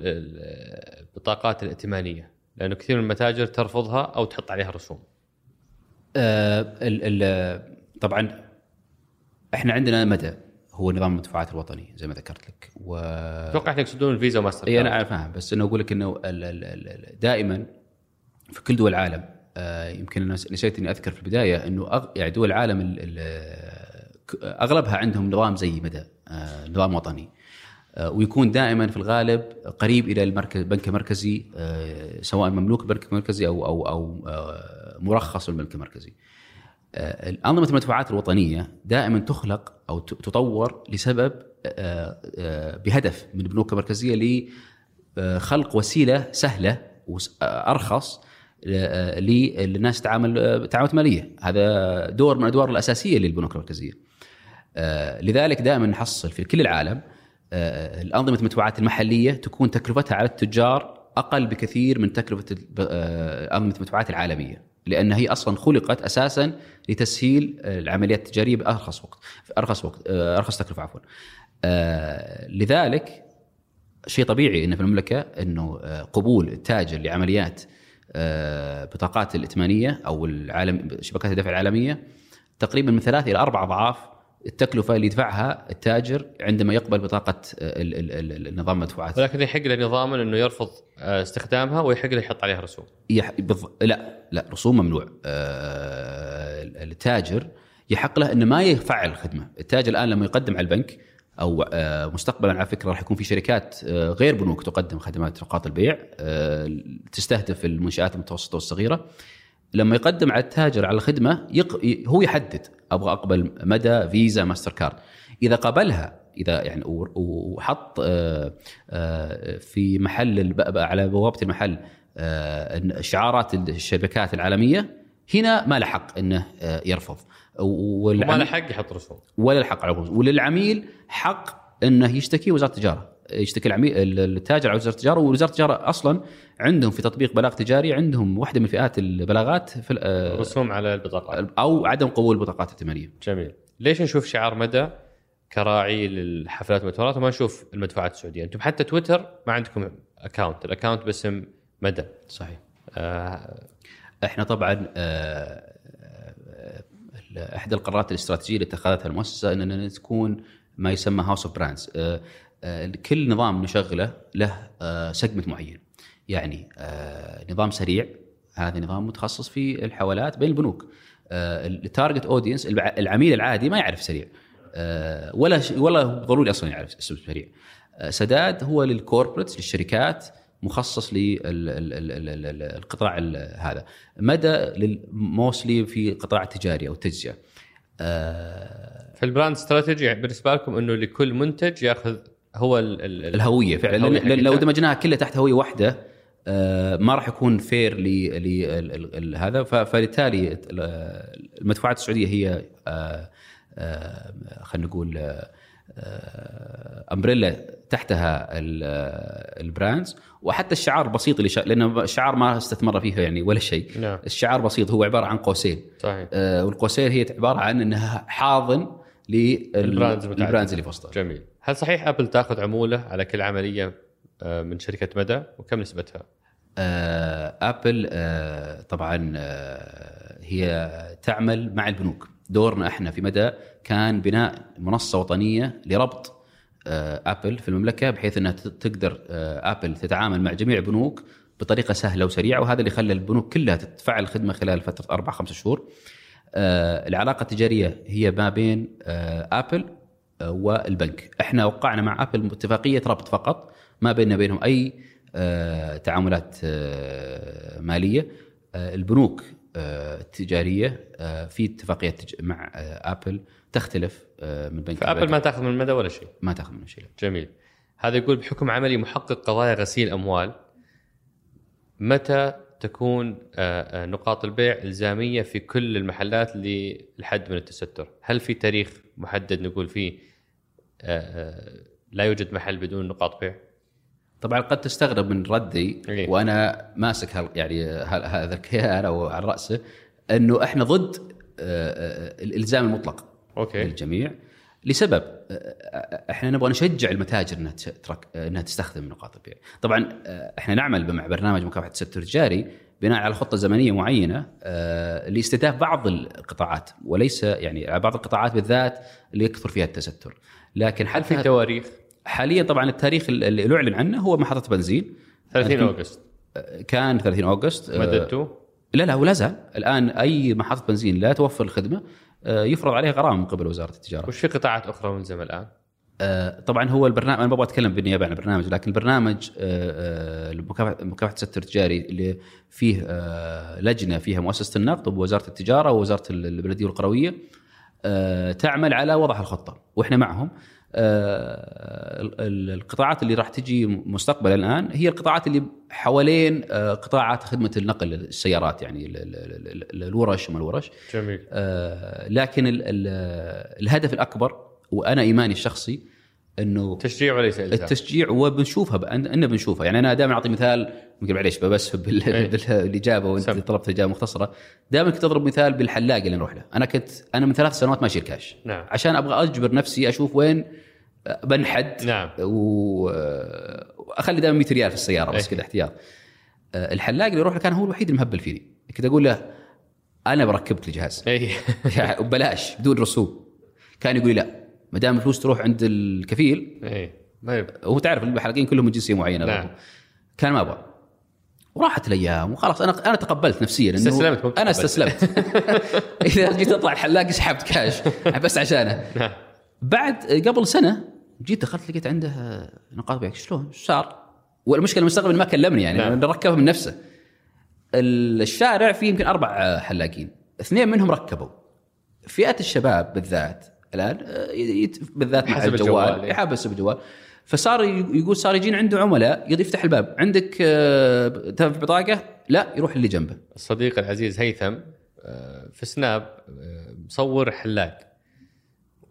البطاقات الائتمانية لأنه كثير من المتاجر ترفضها أو تحط عليها رسوم آه، ال- ال- طبعا إحنا عندنا مدى هو نظام المدفوعات الوطني زي ما ذكرت لك و أتوقع انك تقصدون الفيزا وماستر إي. أنا فاهم بس إنه أقول لك إنه دائما في كل دول العالم آه، يمكن أنا نسيت إني أذكر في البداية إنه أغ... يعني دول العالم ال... ال... ك- أغلبها عندهم نظام زي مدى آه، نظام وطني آه، ويكون دائما في الغالب قريب إلى المركز البنك المركزي آه، سواء مملوك البنك المركزي أو أو أو آه، مرخص بالبنك المركزي. آه، أنظمة المدفوعات الوطنية دائما تخلق ت- تطور لسبب آه، آه، بهدف من البنوك المركزية لخلق وسيلة سهلة وأرخص للناس تتعامل آه، تعاملات مالية هذا دور من الأدوار الأساسية للبنوك المركزية آه، لذلك دائما نحصل في كل العالم آه، الأنظمة المدفوعات المحلية تكون تكلفتها على التجار أقل بكثير من تكلفة الب- آه، أنظمة المدفوعات العالمية لأن هي أصلا خلقت أساسا لتسهيل العمليات التجارية بأرخص وقت في أرخص وقت آه، أرخص تكلفة عفوا. لذلك شيء طبيعي انه في المملكة إنه قبول التاجر لعمليات بطاقات الائتمانية أو العالم شبكات الدفع العالمية تقريبا من ثلاث إلى أربع أضعاف التكلفة اللي يدفعها التاجر عندما يقبل بطاقة آه، ال- ال- ال- النظام المدفوعات. ولكن يحق له نظاما إنه يرفض آه، استخدامها ويحق له يحط عليها رسوم. يح... بالض... لا لا رسوم ممنوع. آه... التاجر يحق له إنه ما يفعل الخدمة، التاجر الآن لما يقدم على البنك أو آه، مستقبلا على فكرة راح يكون في شركات آه، غير بنوك تقدم خدمات نقاط البيع تستهدف المنشآت المتوسطة والصغيرة. لما يقدم على التاجر على الخدمة يق... هو يحدد أبغى أقبل مدى فيزا ماستر كارد. إذا قبلها إذا يعني وحط آه، آه، في محل الب- على بوابة المحل آه، شعارات الشركات العالمية هنا ما له حق إنه يرفض. و- وما له والعميل حق يحط رسوم. ولا الحق على وللعميل حق إنه يشتكي وزارة التجارة. يشتكي العميل التاجر على وزارة التجارة ووزارة التجارة أصلا عندهم في تطبيق بلاغ تجاري عندهم واحدة من فئات البلاغات في ال- آه، رسوم على البطاقات. أو عدم قبول البطاقات الائتمانية. جميل. ليش نشوف شعار مدى كراعي للحفلات والمؤتمرات وما نشوف المدفوعات السعودية. أنتم حتى تويتر ما عندكم account ال account باسم مدى. صحيح. آه إحنا طبعا آه، آه، إحدى القرارات الاستراتيجية اللي اتخذتها المؤسسة اننا تكون ما يسمى house of brands كل نظام نشغله له segment معين. يعني آه، نظام سريع. هذا نظام متخصص في الحوالات بين البنوك. ال target audience العميل العادي ما يعرف سريع. آه، ولا ولا ضروري أصلا يعرف سريع. آه، سداد هو لل corporates للشركات مخصص للقطاع هذا. مدى mostly في القطاع التجاري أو التجزئة. آه، فال brand strategy بالنسبة لكم إنه لكل منتج يأخذ هو ال ال ال الهوية فعلا الهوية لو. دمجناها كلها تحت هوية واحدة آه، ما راح يكون fair لهذا فبالتالي ال- المدفوعات السعودية هي آه، آه، خلينا نقول umbrella تحتها ال- ال brands وحتى الشعار بسيط اللي شا... لأن الشعار ما استثمر فيه يعني ولا شيء. نعم. الشعار بسيط هو عبارة عن قوسين. صحيح. آه، والقوسين هي عبارة عن إنها حاضن. لل brands اللي في وسطها. جميل. هل صحيح أبل تأخذ عمولة على كل عملية آه، من شركة مدى وكم نسبتها؟ آه، أبل آه، طبعا هي تعمل مع البنوك دورنا إحنا في مدى كان بناء منصة وطنية لربط Apple في المملكة بحيث إنها تقدر Apple تتعامل مع جميع البنوك بطريقة سهلة وسريعة وهذا اللي خلى البنوك كلها تتفعل الخدمه خلال فترة أربع خمس شهور. العلاقة التجارية هي ما بين Apple والبنك، إحنا وقعنا مع Apple اتفاقيه ربط فقط ما بيننا وبينهم أي آه، تعاملات آه، مالية. آه، البنوك التجارية في اتفاقية تج- مع آبل تختلف من بنك فآبل. ما تأخذ من مدى ولا شيء. ما تأخذ منه شيء. جميل. هذا يقول بحكم عملي محقق قضايا غسيل أموال متى تكون آه، آه، نقاط البيع إلزامية في كل المحلات للحد من التستر؟ هل في تاريخ محدد نقول فيه آه، لا يوجد محل بدون نقاط بيع؟ طبعا قد تستغرب من ردي إيه. وأنا ماسك هال يعني هال- هذا الكيان أو على رأسه إنه إحنا ضد الإلزام المطلق أوكي للجميع لسبب إحنا نبغى نشجع المتاجر إنها تترك إنها تستخدم نقاط البيع. طبعا إحنا نعمل مع برنامج مكافحة التستر التجاري بناء على خطة زمنية معينة لاستهداف بعض القطاعات وليس يعني بعض القطاعات بالذات اللي يكثر فيها التستر. لكن هل في حتى تواريخ؟ حاليا طبعا التاريخ اللي أعلن عنه هو محطة بنزين 30 لكن- August كان 30 August مددتوا؟ لا لا ولا زال الآن أي محطة بنزين لا توفر الخدمة يفرض عليها غرامة من قبل وزارة التجارة. وش في قطاعات أخرى ملزمه الآن؟ آه، طبعا هو البرنامج أنا ما أبغى أتكلم بالنيابة عن البرنامج لكن البرنامج آه، آه، مكافحة التستر التجاري اللي فيه آه، لجنة فيها مؤسسة النقد ووزاره التجارة ووزارة البلدية والقروية آه، تعمل على وضع الخطة وإحنا معهم آه، القطاعات اللي راح تجي مستقبلا الآن هي القطاعات اللي حوالين آه، قطاعات خدمة النقل السيارات يعني ال- ال- ال- ال- الورش وما الورش. جميل. آه، لكن ال ال الهدف الأكبر وأنا إيماني الشخصي إنه تشجيع وليس الزام التشجيع وبنشوفها بقى بنشوفها. يعني أنا دائما أعطي مثال يمكن معليش بس أي. بالإجابة وأنت سم. طلبت إجابة مختصرة. دائما كنت أضرب مثال بالحلاق اللي نروح له. أنا كنت أنا من ثلاث سنوات ماشي الكاش. نعم. عشان أبغى أجبر نفسي أشوف وين بنحد نعم. وأخلي دائما 100 ريال في السيارة بس أي. كذا احتياط. آه، الحلاق اللي يروح كان هو الوحيد المهبل فيني كنت أقول له أنا بركبك الجهاز اي يعني ببلاش بدون رسوم. كان يقول لي لا. ما دام الفلوس تروح عند الكفيل اي ما يب- وهو تعرف الحلاقين كلهم من جنسية معينة نعم. كان ما أبغى. وراحت الأيام وخلاص. أنا أنا تقبلت نفسيا إنه استسلمت، أنا. استسلمت. إذا جيت أطلع الحلاق سحبت كاش بس عشانه. نعم. بعد قبل سنة جيت دخلت لقيت عنده نقاط بيع شلون؟ صار؟ والمشكلة المستقبل ما كلمني يعني نعم. ركبها من نفسه. الشارع فيه يمكن أربع حلاقين. اثنين منهم ركبوا. فئة الشباب بالذات الآن آه، بالذات مع حسب الجوال إيه. يحبس الجوال فصار يقول صار يجين عنده عملاء يفتح الباب. عندك آه، بطاقة؟ لا يروح اللي جنبه. الصديق العزيز هيثم آه، في سناب مصور حلاق.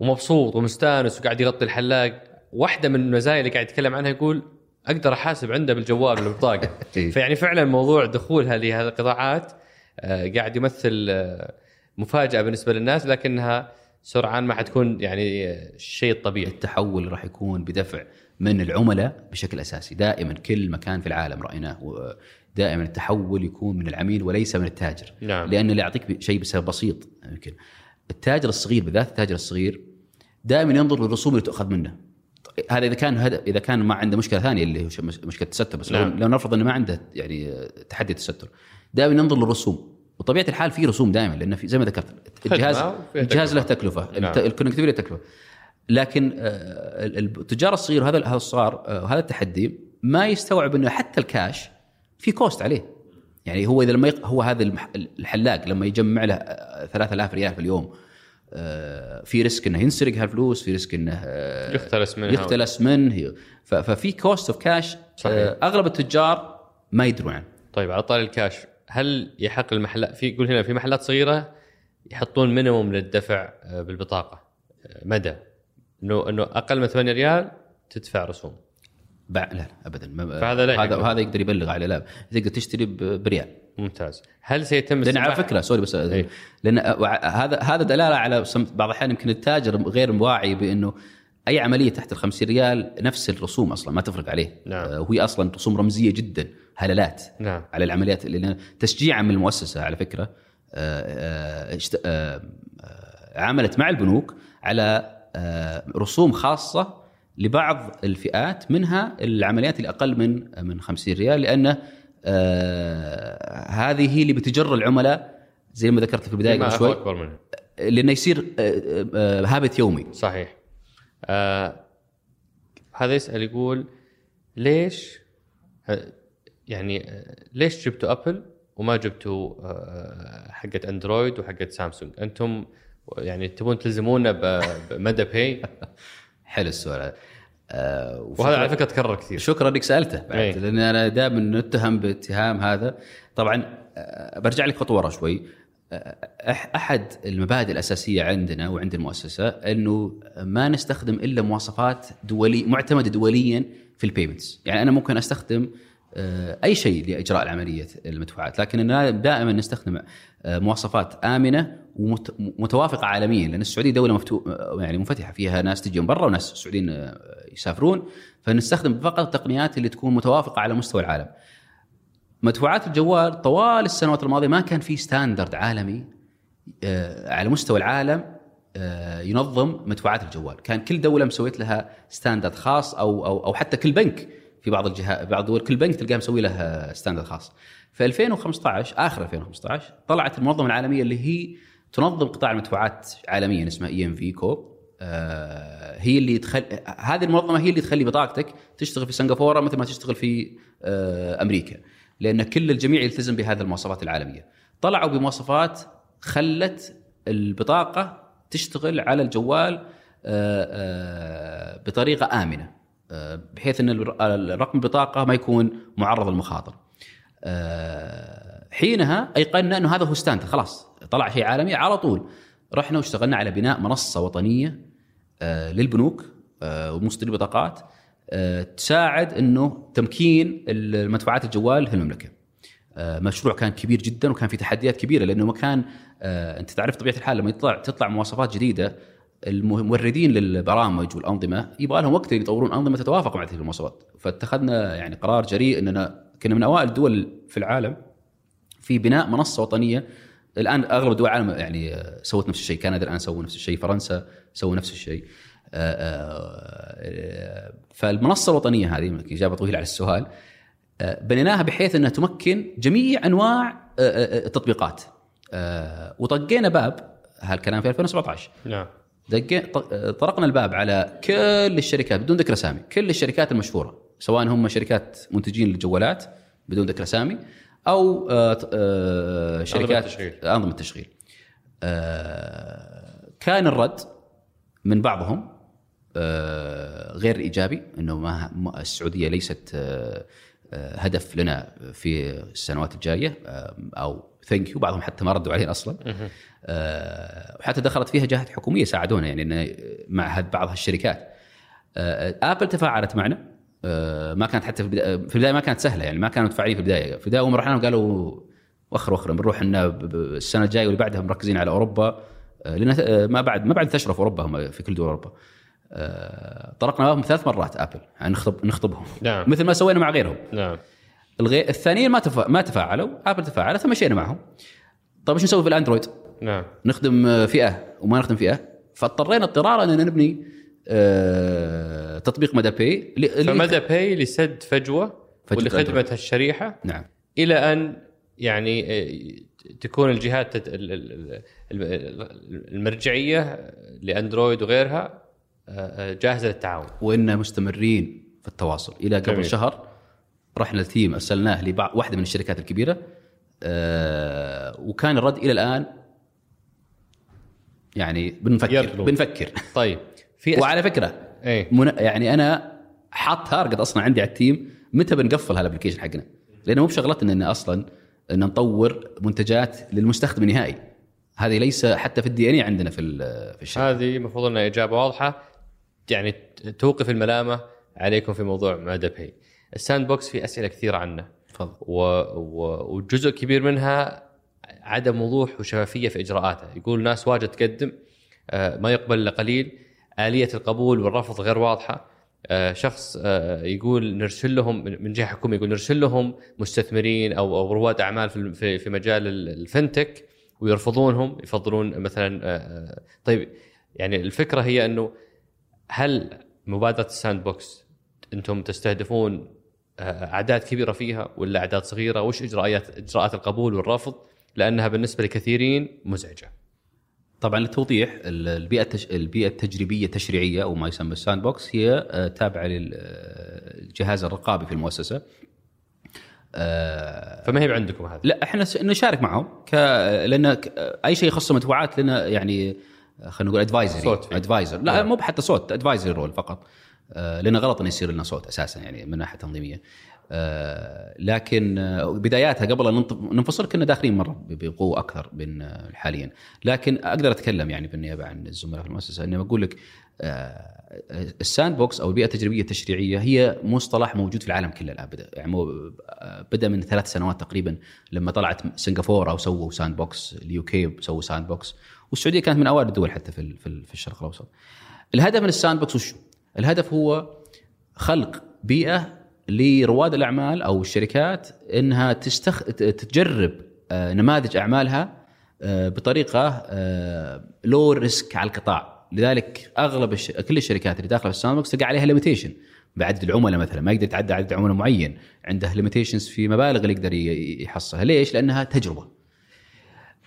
ومبسوط ومستانس وقاعد يغطي الحلاق. واحدة من المزايا اللي قاعد يتكلم عنها يقول أقدر أحاسب عنده بالجوال ولا بالبطاقه إيه. فيعني فعلا موضوع دخولها لهذه القطاعات آه، قاعد يمثل آه، مفاجأة بالنسبة للناس لكنها سرعان ما حتكون يعني آه، الشيء الطبيعي التحول راح يكون بدفع من العملاء بشكل أساسي. دائما كل مكان في العالم رأيناه دائما التحول يكون من العميل وليس من التاجر. نعم. لأن اللي يعطيك شيء بسبب بسيط يمكن. التاجر الصغير بالذات التاجر الصغير دائما ينظر للرسوم اللي تؤخذ منه هذا إذا كان هذا إذا كان ما عنده مشكلة ثانية اللي هو مشكلة التستر بس نعم. لو, نفرض إنه ما عنده يعني تحدي التستر دائما ينظر للرسوم وطبيعة الحال في رسوم دائما لأن في زي ما ذكرت الجهاز الجهاز له. تكلفة نعم. ال connectivity له تكلفة لكن آه، ال- التجار الصغير هذا هذا الصغار آه، هذا التحدي ما يستوعب إنه حتى الكاش في cost عليه يعني هو إذا لما يق... هو هذا. الحلاق لما يجمع له آه، 3000 ريال في اليوم في risk إنه ينسرق هالفلوس في risk إنه آه، يختلس منها يختلس منه ففي cost of cash. أغلب التجار ما يدرون عنه طيب على طاري الكاش هل يحق المحلات في يقول هنا في محلات صغيرة يحطون minimum للدفع آه، بالبطاقة آه، مدى إنه إنه أقل من 8 ريال تدفع رسوم. لا لا ابدا ما... فهذا لا هذا. هذا يقدر يبلغ عليه لا تقدر تشتري بريال ممتاز. هل سيتم لأن على فكرة sorry بس إيه. لأن هذا هذا دلالة على بعض الأحيان يمكن التاجر غير واعي بأنه أي عملية تحت ال 50 ريال نفس الرسوم أصلا ما تفرق عليه. نعم. آه، وهي أصلا رسوم رمزية جدا هلالات نعم. على العمليات لأن تشجيعا من المؤسسة على فكرة. آه، آه، عملت مع البنوك على آه، رسوم خاصة لبعض الفئات منها العمليات اللي أقل من من 50 ريال لأنه آه، هذه هي اللي بتجر العملاء زي ما ذكرت في البداية قبل شوي أكبر منها. لأنه يصير آه، آه، هابت يومي. صحيح. آه هذا يسأل يقول ليش آه، يعني آه، ليش جبتوا أبل وما جبتوا آه، حقة أندرويد وحقة سامسونج؟ أنتم يعني تبون تلزمونا بمدى باي حلو السؤال هذا. وهذا على فكرة تكرر كثير. شكرا إنك سألته بعد إيه. لأن أنا دائما نتهم باتهام هذا. طبعا آه، برجع لك خطوة ورا شوي. آه، أحد المبادئ الأساسية عندنا وعند المؤسسة إنه ما نستخدم إلا مواصفات دولي معتمدة دوليا في البيمنتس يعني أنا ممكن أستخدم آه، أي شيء لإجراء العملية المدفوعات. لكننا دائما نستخدم آه، مواصفات آمنة ومتوافقه عالميا لأن السعودية دولة مفتو يعني منفتحة. فيها ناس تجي من برا وناس سعوديين آه، يسافرون. فنستخدم فقط التقنيات اللي تكون متوافقة على مستوى العالم. مدفوعات الجوال طوال السنوات الماضية ما كان في standard عالمي آه، على مستوى العالم آه، ينظم مدفوعات الجوال، كان كل دولة مسويت لها standard خاص أو أو أو حتى كل بنك في بعض الجهات بعض الدول كل بنك تلقاه مسوي له standard خاص. في 2015 آخر 2015 طلعت المنظمة العالمية اللي هي تنظم قطاع المدفوعات عالميا اسمها EMVCo هي اللي تخل... هذه المنظمة هي اللي تخلي بطاقتك تشتغل في سنغافورة مثل ما تشتغل في آه، أمريكا. لأن كل الجميع يلتزم بهذه المواصفات العالمية. طلعوا بمواصفات خلت البطاقة تشتغل على الجوال آه، آه، بطريقة آمنة. بحيث إن الر- الرقم البطاقه ما يكون معرض للمخاطر آه، حينها أيقنا إنه هذا هو ستاندرد خلاص طلع شيء عالمي على طول رحنا واشتغلنا على بناء منصة وطنية آه، للبنوك آه، ومصدري البطاقات آه، تساعد إنه تمكين المدفوعات الجوال في المملكه. آه، مشروع كان كبير جدا وكان في تحديات كبيرة لأنه ما كان آه، أنت تعرف طبيعة الحال لما يطلع تطلع مواصفات جديدة الموردين للبرامج والأنظمة يبغى لهم وقت يطورون أنظمة تتوافق مع تلك المواصفات، فاتخذنا يعني قرار جريء إننا كنا من أوائل الدول في العالم في بناء منصة وطنية. الآن أغلب دول العالم يعني سوت نفس الشيء كندا الآن سووا نفس الشيء فرنسا سووا نفس الشيء. آه، آه، فالمنصة الوطنية هذه إجابة طويلة على السؤال آه، بنيناها بحيث إنها تمكن جميع أنواع التطبيقات. وطقينا باب هالكلام في 2017 نعم. طرقنا الباب على كل الشركات بدون ذكر أسامي كل الشركات المشهورة سواء هم شركات منتجين للجوالات بدون ذكر أسامي أو آه، آه، شركات. أنظمة التشغيل آه، كان الرد من بعضهم غير إيجابي إنه ما السعودية ليست هدف لنا في السنوات الجاية أو thank you بعضهم حتى ما ردوا علينا أصلا. آه، وحتى دخلت فيها جهات حكومية ساعدونا يعني إن مع هاد- بعض هالشركات. آه، Apple تفاعلت معنا. آه، ما كانت حتى في البداية في ما كانت سهلة يعني ما كانوا متفاعلين في البداية. في البداية ما رحنا لهم قالوا وخر وخر بنروح ب- السنة الجاية واللي بعدها مركزين على أوروبا. آه، لأن آه، ما بعد ما بعد انتشروا في أوروبا هم في كل دول أوروبا. آه، طرقنا بابهم ثلاث مرات Apple يعني نخطب نخطبهم. نعم. مثل ما سوينا مع غيرهم. نعم. الغي... الثانيين ما تفا... ما تفاعلوا Apple تفاعلت فمشينا معهم. طيب إيش نسوي في ال Android؟ نعم. نخدم فئة وما نخدم فئة. فاضطرينا اضطرارا إن نبني آه، تطبيق مدى Pay ل- فمدى Pay لسد فجوة فجوة. خدمت الشريحة. نعم. إلى أن يعني آه، تكون الجهات المرجعية ل Android وغيرها آه، آه، جاهزة للتعاون. وإنا مستمرين في التواصل. إلى قبل جميل. شهر رحنا ال team أرسلناه لبعض واحدة من الشركات الكبيرة آه، وكان الرد إلى الآن يعني بنفكر يرلو. بنفكر. طيب. في أس... وعلى فكرة إيه. من يعني أنا حاط target أصلا عندي على ال team متى بنقفل هال application حقنا. لأنه مو بشغلتنا إن أصلا إن نطور منتجات للمستخدم النهائي. هذه ليس حتى في ال DNA عندنا في في الشركة. هذه المفروض إنها إجابة واضحة. يعني توقف الملامة عليكم في موضوع مدى Pay ال sandbox في أسئلة كثيره عنه. تفضل. و... و... وجزء كبير منها عدم وضوح وشفافية في اجراءاته يقول ناس واجد تقدم آه، ما يقبل إلا قليل آلية القبول والرفض غير واضحة. آه، شخص آه، يقول نرسل لهم من جهة حكومية يقول نرسل لهم مستثمرين أو أو رواد أعمال في مجال ال- ال fintech ويرفضونهم يفضلون مثلا طيب يعني الفكرة هي إنه هل مبادرة ال sandbox أنتم تستهدفون أعداد كبيرة فيها ولا أعداد صغيرة؟ وش اجراءات إجراءات القبول والرفض؟ لأنها بالنسبة لكثيرين مزعجة. طبعا للتوضيح ال- البيئة التش... البيئة التجريبية التشريعية أو ما يسمى ال sandbox هي آه، تابعة للجهاز الرقابي في المؤسسة. آه، فما هي عندكم هذا؟ لا إحنا نشارك معهم ك... لأن. أي شيء يخص المدفوعات لنا يعني خلينا نقول advisory صوت فيه. advisor لا نعم. مو حتى صوت advisory role فقط. آه، لأنه غلط إنه يصير لنا صوت أساسا يعني من ناحية تنظيمية آه، لكن آه، بداياتها قبل أن ننفصل كنا داخلين مرة بقوة أكثر من آه، حاليا لكن أقدر أتكلم يعني بالنيابة عن الزملاء في المؤسسة إني بقول لك آه، ال sandbox أو البيئة التجريبية التشريعية هي مصطلح موجود في العالم كله الآن بدا يعني آه، بدا من ثلاث سنوات تقريبا لما طلعت سنغافورة وسووا sandbox ال UK سووا sandbox والسعودية كانت من أوائل الدول حتى في في الشرق الأوسط. الهدف من ال sandbox وشو؟ الهدف هو خلق بيئة لرواد الأعمال أو الشركات إنها تستخ... تجرب آه، نماذج أعمالها آه، بطريقة low risk على القطاع. لذلك أغلب الش... كل الشركات اللي داخلة في ال sandbox تلقى عليها limitation بعدد العملاء مثلا ما يقدر يتعدى عدد عملاء معين عنده limitations في مبالغ اللي يقدر يحصلها. ليش؟ لأنها تجربة.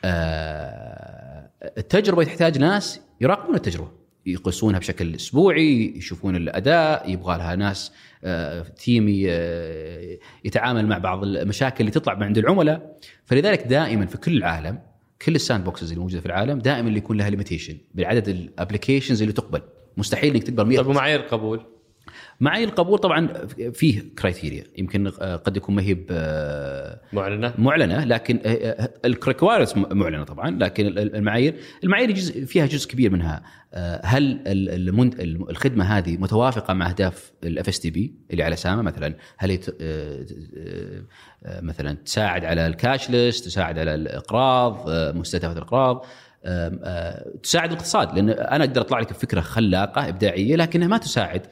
آه، التجربة تحتاج ناس يراقبون التجربة. يقيسونها بشكل أسبوعي يشوفون الأداء يبغى لها ناس آه، team آه، يتعامل مع بعض المشاكل اللي تطلع من عند العملاء. فلذلك دائما في كل العالم كل ال sandboxes اللي موجودة في العالم دائما اللي يكون لها limitation بعدد ال applications اللي تقبل. مستحيل إنك تقبل 100 طيب ومعايير القبول معي القبول طبعا فيه criteria يمكن آه، قد يكون ما هي آه، معلنة. معلنة لكن ال requirements معلنة طبعا لكن ال- المعايير المعايير جزء فيها جزء كبير منها. آه، هل الخدمة هذه متوافقة مع أهداف ال FSDP اللي على سامة مثلا؟ هل هي آه، آه، مثلا تساعد على ال cashless تساعد على الإقراض آه، مستهدفات الإقراض؟ آه، آه، تساعد الإقتصاد لأن أنا أقدر أطلع لك بفكرة خلاقة إبداعية لكنها ما تساعد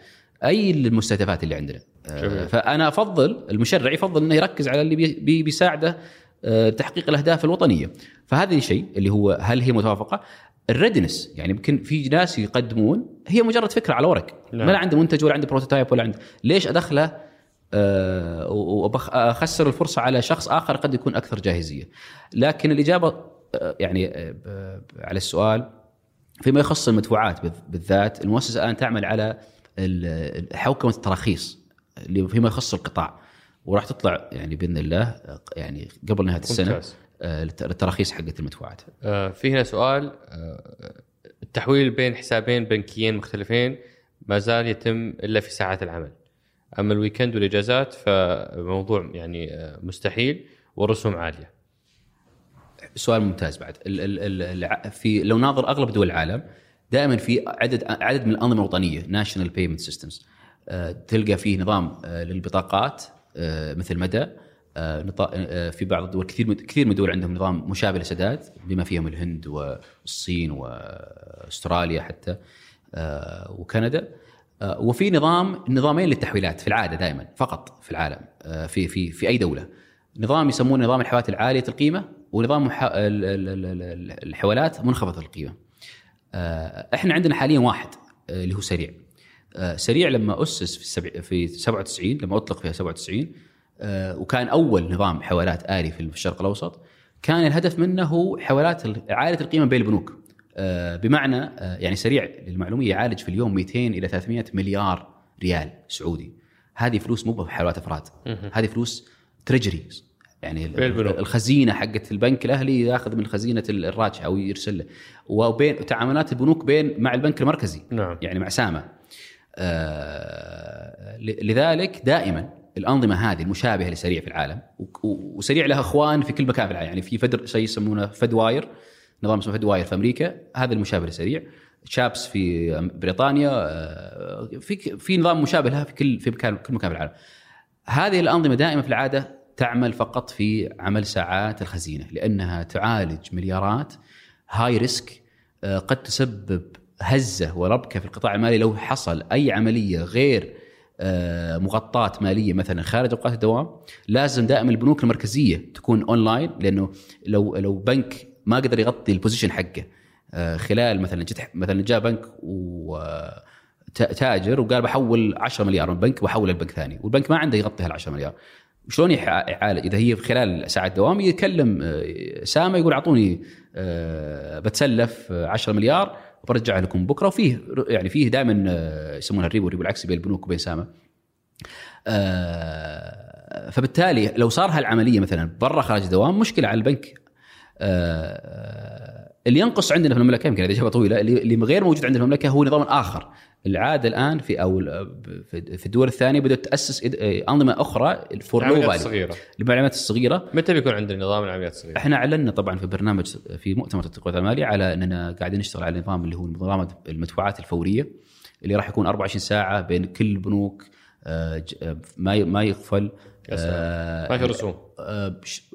أي المستهدفات اللي عندنا. آه، جميل. فأنا أفضل المشرع يفضل إنه يركز على اللي بي- بي- بيساعده آه، تحقيق الأهداف الوطنية. فهذا الشيء اللي هو هل هي متوافقة؟ ال readiness يعني يمكن في ناس يقدمون هي مجرد فكرة على ورق. نعم. ما لا عنده منتج ولا عنده prototype ولا عنده. ليش أدخله؟ آه، واخسر الفرصة على شخص آخر قد يكون أكثر جاهزية. لكن الإجابة آه، يعني على السؤال فيما يخص المدفوعات بالذ- بالذات المؤسسة الآن تعمل على حوكمة التراخيص اللي فيما يخص القطاع. وراح تطلع يعني بإذن الله يعني قبل نهاية السنة ممتاز. آه، التراخيص حقت المدفوعات. آه، في هنا سؤال آه، التحويل بين حسابين بنكيين مختلفين ما زال يتم إلا في ساعات العمل. أما ال weekend والإجازات فموضوع يعني مستحيل والرسوم عالية. سؤال ممتاز بعد. ال ال ال الع- في لو ناظر أغلب دول العالم دائما في عدد عدد من الأنظمة الوطنية national payment systems تلقى فيه نظام آه، للبطاقات آه، مثل مدى آه، في بعض الدول كثير كثير من الدول عندهم نظام مشابه لسداد بما فيهم الهند والصين واستراليا حتى وكندا وفي نظام نظامين للتحويلات في العادة دائما فقط في العالم في في في أي دولة نظام يسمونه نظام الحوالات العالية القيمة ونظام الحوالات منخفضة القيمة. آه، إحنا عندنا حاليا واحد آه، اللي هو سريع. آه، سريع لما أسس في السبع... في 97 لما أطلق في 97 آه، وكان أول نظام حوالات آلي في الشرق الأوسط كان الهدف منه هو حوالات عاليه القيمة بين البنوك. بمعنى يعني سريع للمعلومية يعالج في اليوم 200 إلى 300 مليار ريال سعودي. هذه فلوس مو بحوالات أفراد. هذه فلوس تريجري يعني. الخزينة حقت البنك الأهلي ياخذ من خزينة الراجحة أو يرسل له. وبين تعاملات البنوك بين مع البنك المركزي. نعم. يعني مع سامة. آه لذلك دائما الأنظمة هذه المشابهة لسريع في العالم وسريع لها إخوان في كل مكان في العالم. يعني في فدر شيء يسمونه Fedwire نظام اسمه Fedwire في أمريكا. هذا المشابه لسريع. CHAPS في بريطانيا. آه، في في نظام مشابه لها في كل في مكان كل مكان في العالم. هذه الأنظمة دائما في العادة تعمل فقط في عمل ساعات الخزينة لأنها تعالج مليارات high risk آه، قد تسبب هزة وربكة في القطاع المالي لو حصل أي عملية غير آه، مغطاة مالية مثلا خارج أوقات الدوام لازم دائما البنوك المركزية تكون أونلاين لأنه لو لو بنك ما قدر يغطي ال position حقه آه، خلال مثلا جت مثلا جاء بنك و تا- تاجر وقال بحول 10 مليار من بنك واحول لبنك ثاني والبنك ما عنده يغطي هال 10 مليار. شلون يعالج إذا هي خلال ساعة دوام يكلم آه، سامه يقول أعطوني آه، بتسلف آه، 10 مليار وبرجع لكم بكرة. وفيه يعني فيه دائما آه، يسمونها الريبو الريبو العكسي بين البنوك وبين سامه آه، فبالتالي لو صار هالعملية مثلا برا خارج الدوام مشكلة على البنك. آه، اللي ينقص عندنا في المملكة يمكن هذه اجابه طويلة اللي غير موجود عندنا في المملكة هو نظام آخر. العادة الآن في أو في الدول الثانية بدأت تأسس أنظمة أخرى for low العمليات الصغيرة. للمعلومات الصغيرة. متى بيكون عندنا نظام العمليات الصغيرة؟ إحنا أعلنا طبعا في برنامج في مؤتمر التقوية المالي على إننا قاعدين نشتغل على نظام اللي هو نظام المدفوعات الفورية اللي راح يكون 24 ساعة بين كل البنوك آه، آه، ما ما يغفل. آه، ما في رسوم.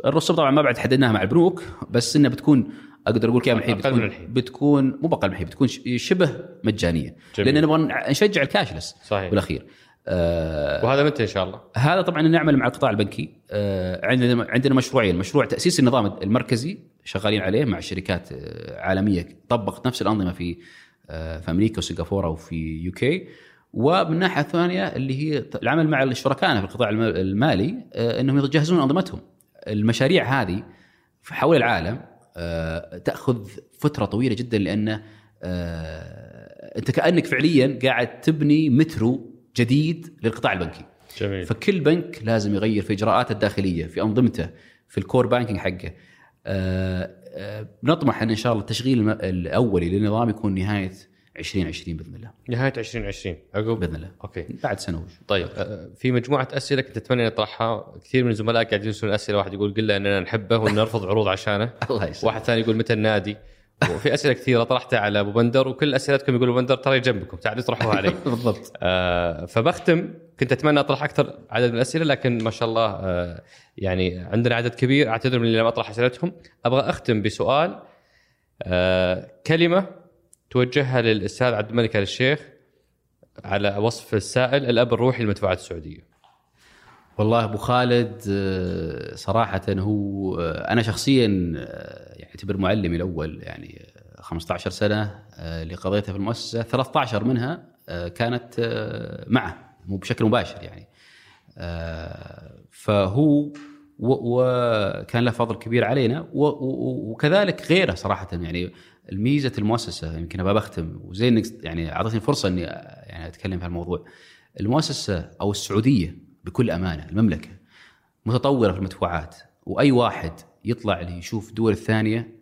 الرسوم طبعا ما بعد حددناها مع البنوك بس إنها بتكون أقدر أقول من الحين بتكون الحين. بتكون مو بقل من الحين بتكون شبه مجانية جميل. لأن نبغى نشجع الكاشلس صحيح. بالأخير آه وهذا متى إن شاء الله؟ هذا طبعا نعمل مع القطاع البنكي آه عندنا عندنا مشروعين مشروع تأسيس النظام المركزي شغالين عليه مع شركات آه عالمية طبقت نفس الأنظمة في آه في أمريكا وسنغافورة وفي UK ومن الناحية الثانية اللي هي العمل مع شركائنا في القطاع الم- المالي آه إنهم يجهزون أنظمتهم المشاريع هذه في حول العالم تأخذ فترة طويلة جدا لأن آه أنت كأنك فعليا قاعد تبني مترو جديد للقطاع البنكي. جميل. فكل بنك لازم يغير في إجراءاته الداخلية في أنظمته في ال core banking حقه. آه، آه، بنطمح إن ان شاء الله التشغيل الأولي للنظام يكون نهاية 2020 بإذن الله. نهاية 2020 عقب بإذن الله. أوكي. بعد سنة وش؟ طيب آه، في مجموعة أسئلة كنت أتمنى نطرحها كثير من الزملاء قاعدين يرسلون أسئلة. واحد يقول قل له إننا نحبه ونرفض عروض عشانه. الله يسلمك. واحد ثاني يقول متى النادي؟ وفي أسئلة كثيرة طرحتها على أبو بندر وكل أسئلتكم يقول أبو بندر ترى جنبكم تعالوا اطرحوها علي. بالضبط. آه فبختم. كنت أتمنى أطرح أكثر عدد من الأسئلة لكن ما شاء الله آه يعني عندنا عدد كبير. أعتذر من اللي لم أطرح أسئلتهم. أبغى أختم بسؤال آه كلمة توجهها للأستاذ عبد الملك آل الشيخ على وصف السائل الأب الروحي للمدفوعات السعودية. والله أبو خالد آه، صراحة هو آه، أنا شخصيا آه، اعتبر معلمي الأول يعني آه، 15 سنة اللي قضيتها في المؤسسة. 13 منها كانت معه مو بشكل مباشر يعني. فهو وكان له فضل كبير علينا وكذلك غيره صراحة يعني. الميزة المؤسسة يمكن أبغى بختم. وزي يعني أعطتني فرصة إني يعني أتكلم في الموضوع المؤسسة أو السعودية بكل أمانة المملكة متطورة في المدفوعات. وأي واحد يطلع لي يشوف الدول الثانية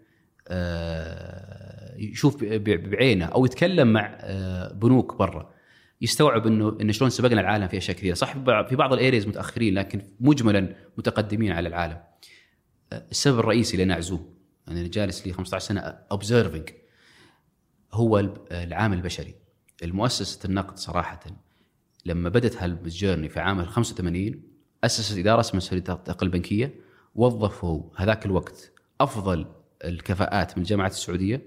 آه، يشوف بعينه أو يتكلم مع آه، بنوك برا يستوعب إنه انه شلون سبقنا العالم في أشياء كثيرة، صح في بعض ال areas متأخرين لكن مجملا متقدمين على العالم. آه، السبب الرئيسي اللي أنا أعزوه أنا جالس لي 15 سنة observing هو العامل البشري. المؤسسة النقد صراحة لما بدت هال journey في عام 85 أسست إدارة اسمها إدارة التقنية البنكية وظفوا هذاك الوقت أفضل الكفاءات من الجامعات السعودية.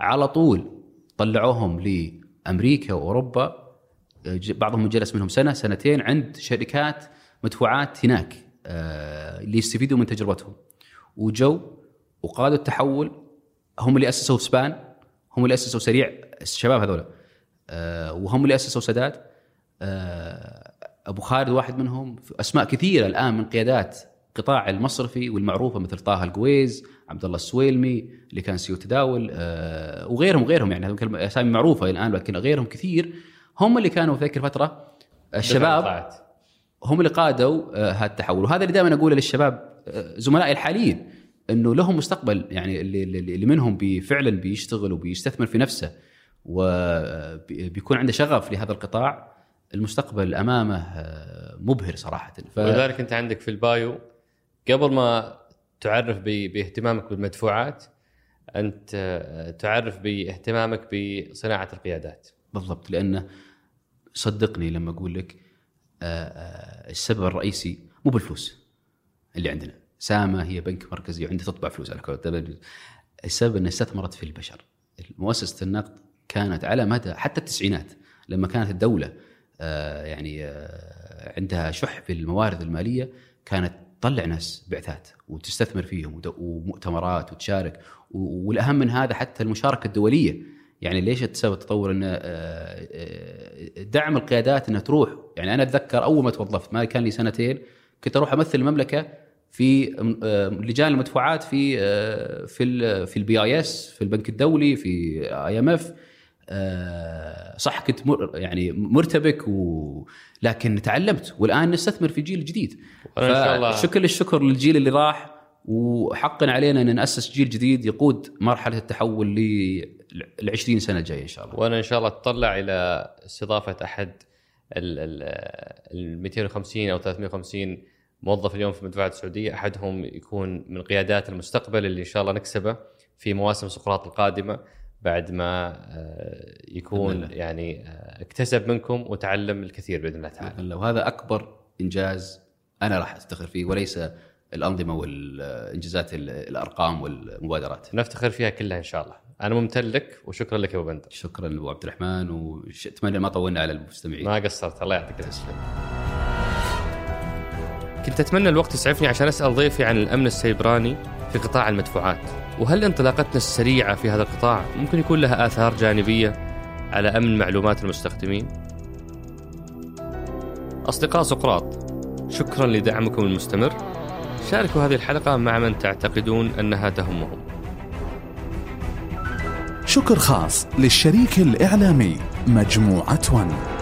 على طول طلعوهم لأمريكا وأوروبا. بعضهم جلس منهم سنة سنتين عند شركات مدفوعات هناك آه، اللي يستفيدوا من تجربتهم. وجو وقادوا التحول هم اللي أسسوا سبان هم اللي أسسوا سريع الشباب هذول. آه، وهم اللي أسسوا سداد. آه، أبو خالد واحد منهم أسماء كثيرة الآن من قيادات القطاع المصرفي والمعروفة مثل طه القويز عبد الله السويلمي اللي كان سيو تداول آه وغيرهم غيرهم يعني أسامي معروفة الآن لكن غيرهم كثير. هم اللي كانوا في ذيك الفترة الشباب هم اللي قادوا هذا التحول. وهذا اللي دائما أقوله للشباب زملائي الحاليين. إنه لهم مستقبل يعني اللي, اللي منهم فعلا بيشتغل وبيستثمر في نفسه وبيكون عنده شغف لهذا القطاع المستقبل أمامه آه، مبهر صراحة. ف... ولذلك أنت عندك في البايو قبل ما تعرف باهتمامك بالمدفوعات أنت تعرف باهتمامك بصناعة القيادات. بالضبط لأنه صدقني لما أقول لك آه، آه، السبب الرئيسي مو بالفلوس اللي عندنا. سامة هي بنك مركزي وعندها تطبع فلوس على السبب انها استثمرت في البشر. مؤسسه النقد كانت على مدى حتى التسعينات لما كانت الدولة آه، يعني عندها شح في الموارد المالية كانت تطلع ناس بعثات وتستثمر فيهم ومؤتمرات وتشارك. والأهم من هذا حتى المشاركة الدولية. يعني ليش تسوي التطور آه، آه، دعم القيادات إنها تروح؟ يعني أنا أتذكر أول ما توظفت ما كان لي سنتين كنت أروح أمثل المملكة في آه، لجان المدفوعات في في في ال BIS في البنك الدولي في IMF صح كنت مر يعني مرتبك و لكن تعلمت والآن نستثمر في جيل جديد. إن شاء الله. شكر الشكر للجيل اللي راح وحقا علينا إن نأسس جيل جديد يقود مرحلة التحول لل 20 سنة الجاية إن شاء الله. وأنا إن شاء الله أتطلع إلى استضافة أحد ال 250 أو 350 موظف اليوم في المدفوعات السعودية أحدهم يكون من قيادات المستقبل اللي إن شاء الله نكسبه في مواسم سقراط القادمة بعد ما آه، يكون يعني آه، اكتسب منكم وتعلم الكثير بإذن الله تعالى. وهذا أكبر إنجاز أنا راح أفتخر فيه وليس الأنظمة والإنجازات الأرقام والمبادرات. نفتخر فيها كلها إن شاء الله. أنا ممتن لك وشكرا لك يا أبو بندر. شكرا أبو عبد الرحمن واتمنى ما طولنا على المستمعين. ما قصرت الله يعطيك العافية. كنت أتمنى الوقت يسعفني عشان أسأل ضيفي عن الأمن السيبراني في قطاع المدفوعات. وهل انطلاقتنا السريعة في هذا القطاع ممكن يكون لها آثار جانبية على أمن معلومات المستخدمين؟ أصدقاء سقراط شكرا لدعمكم المستمر. شاركوا هذه الحلقة مع من تعتقدون أنها تهمهم شكر خاص للشريك الإعلامي مجموعة ون.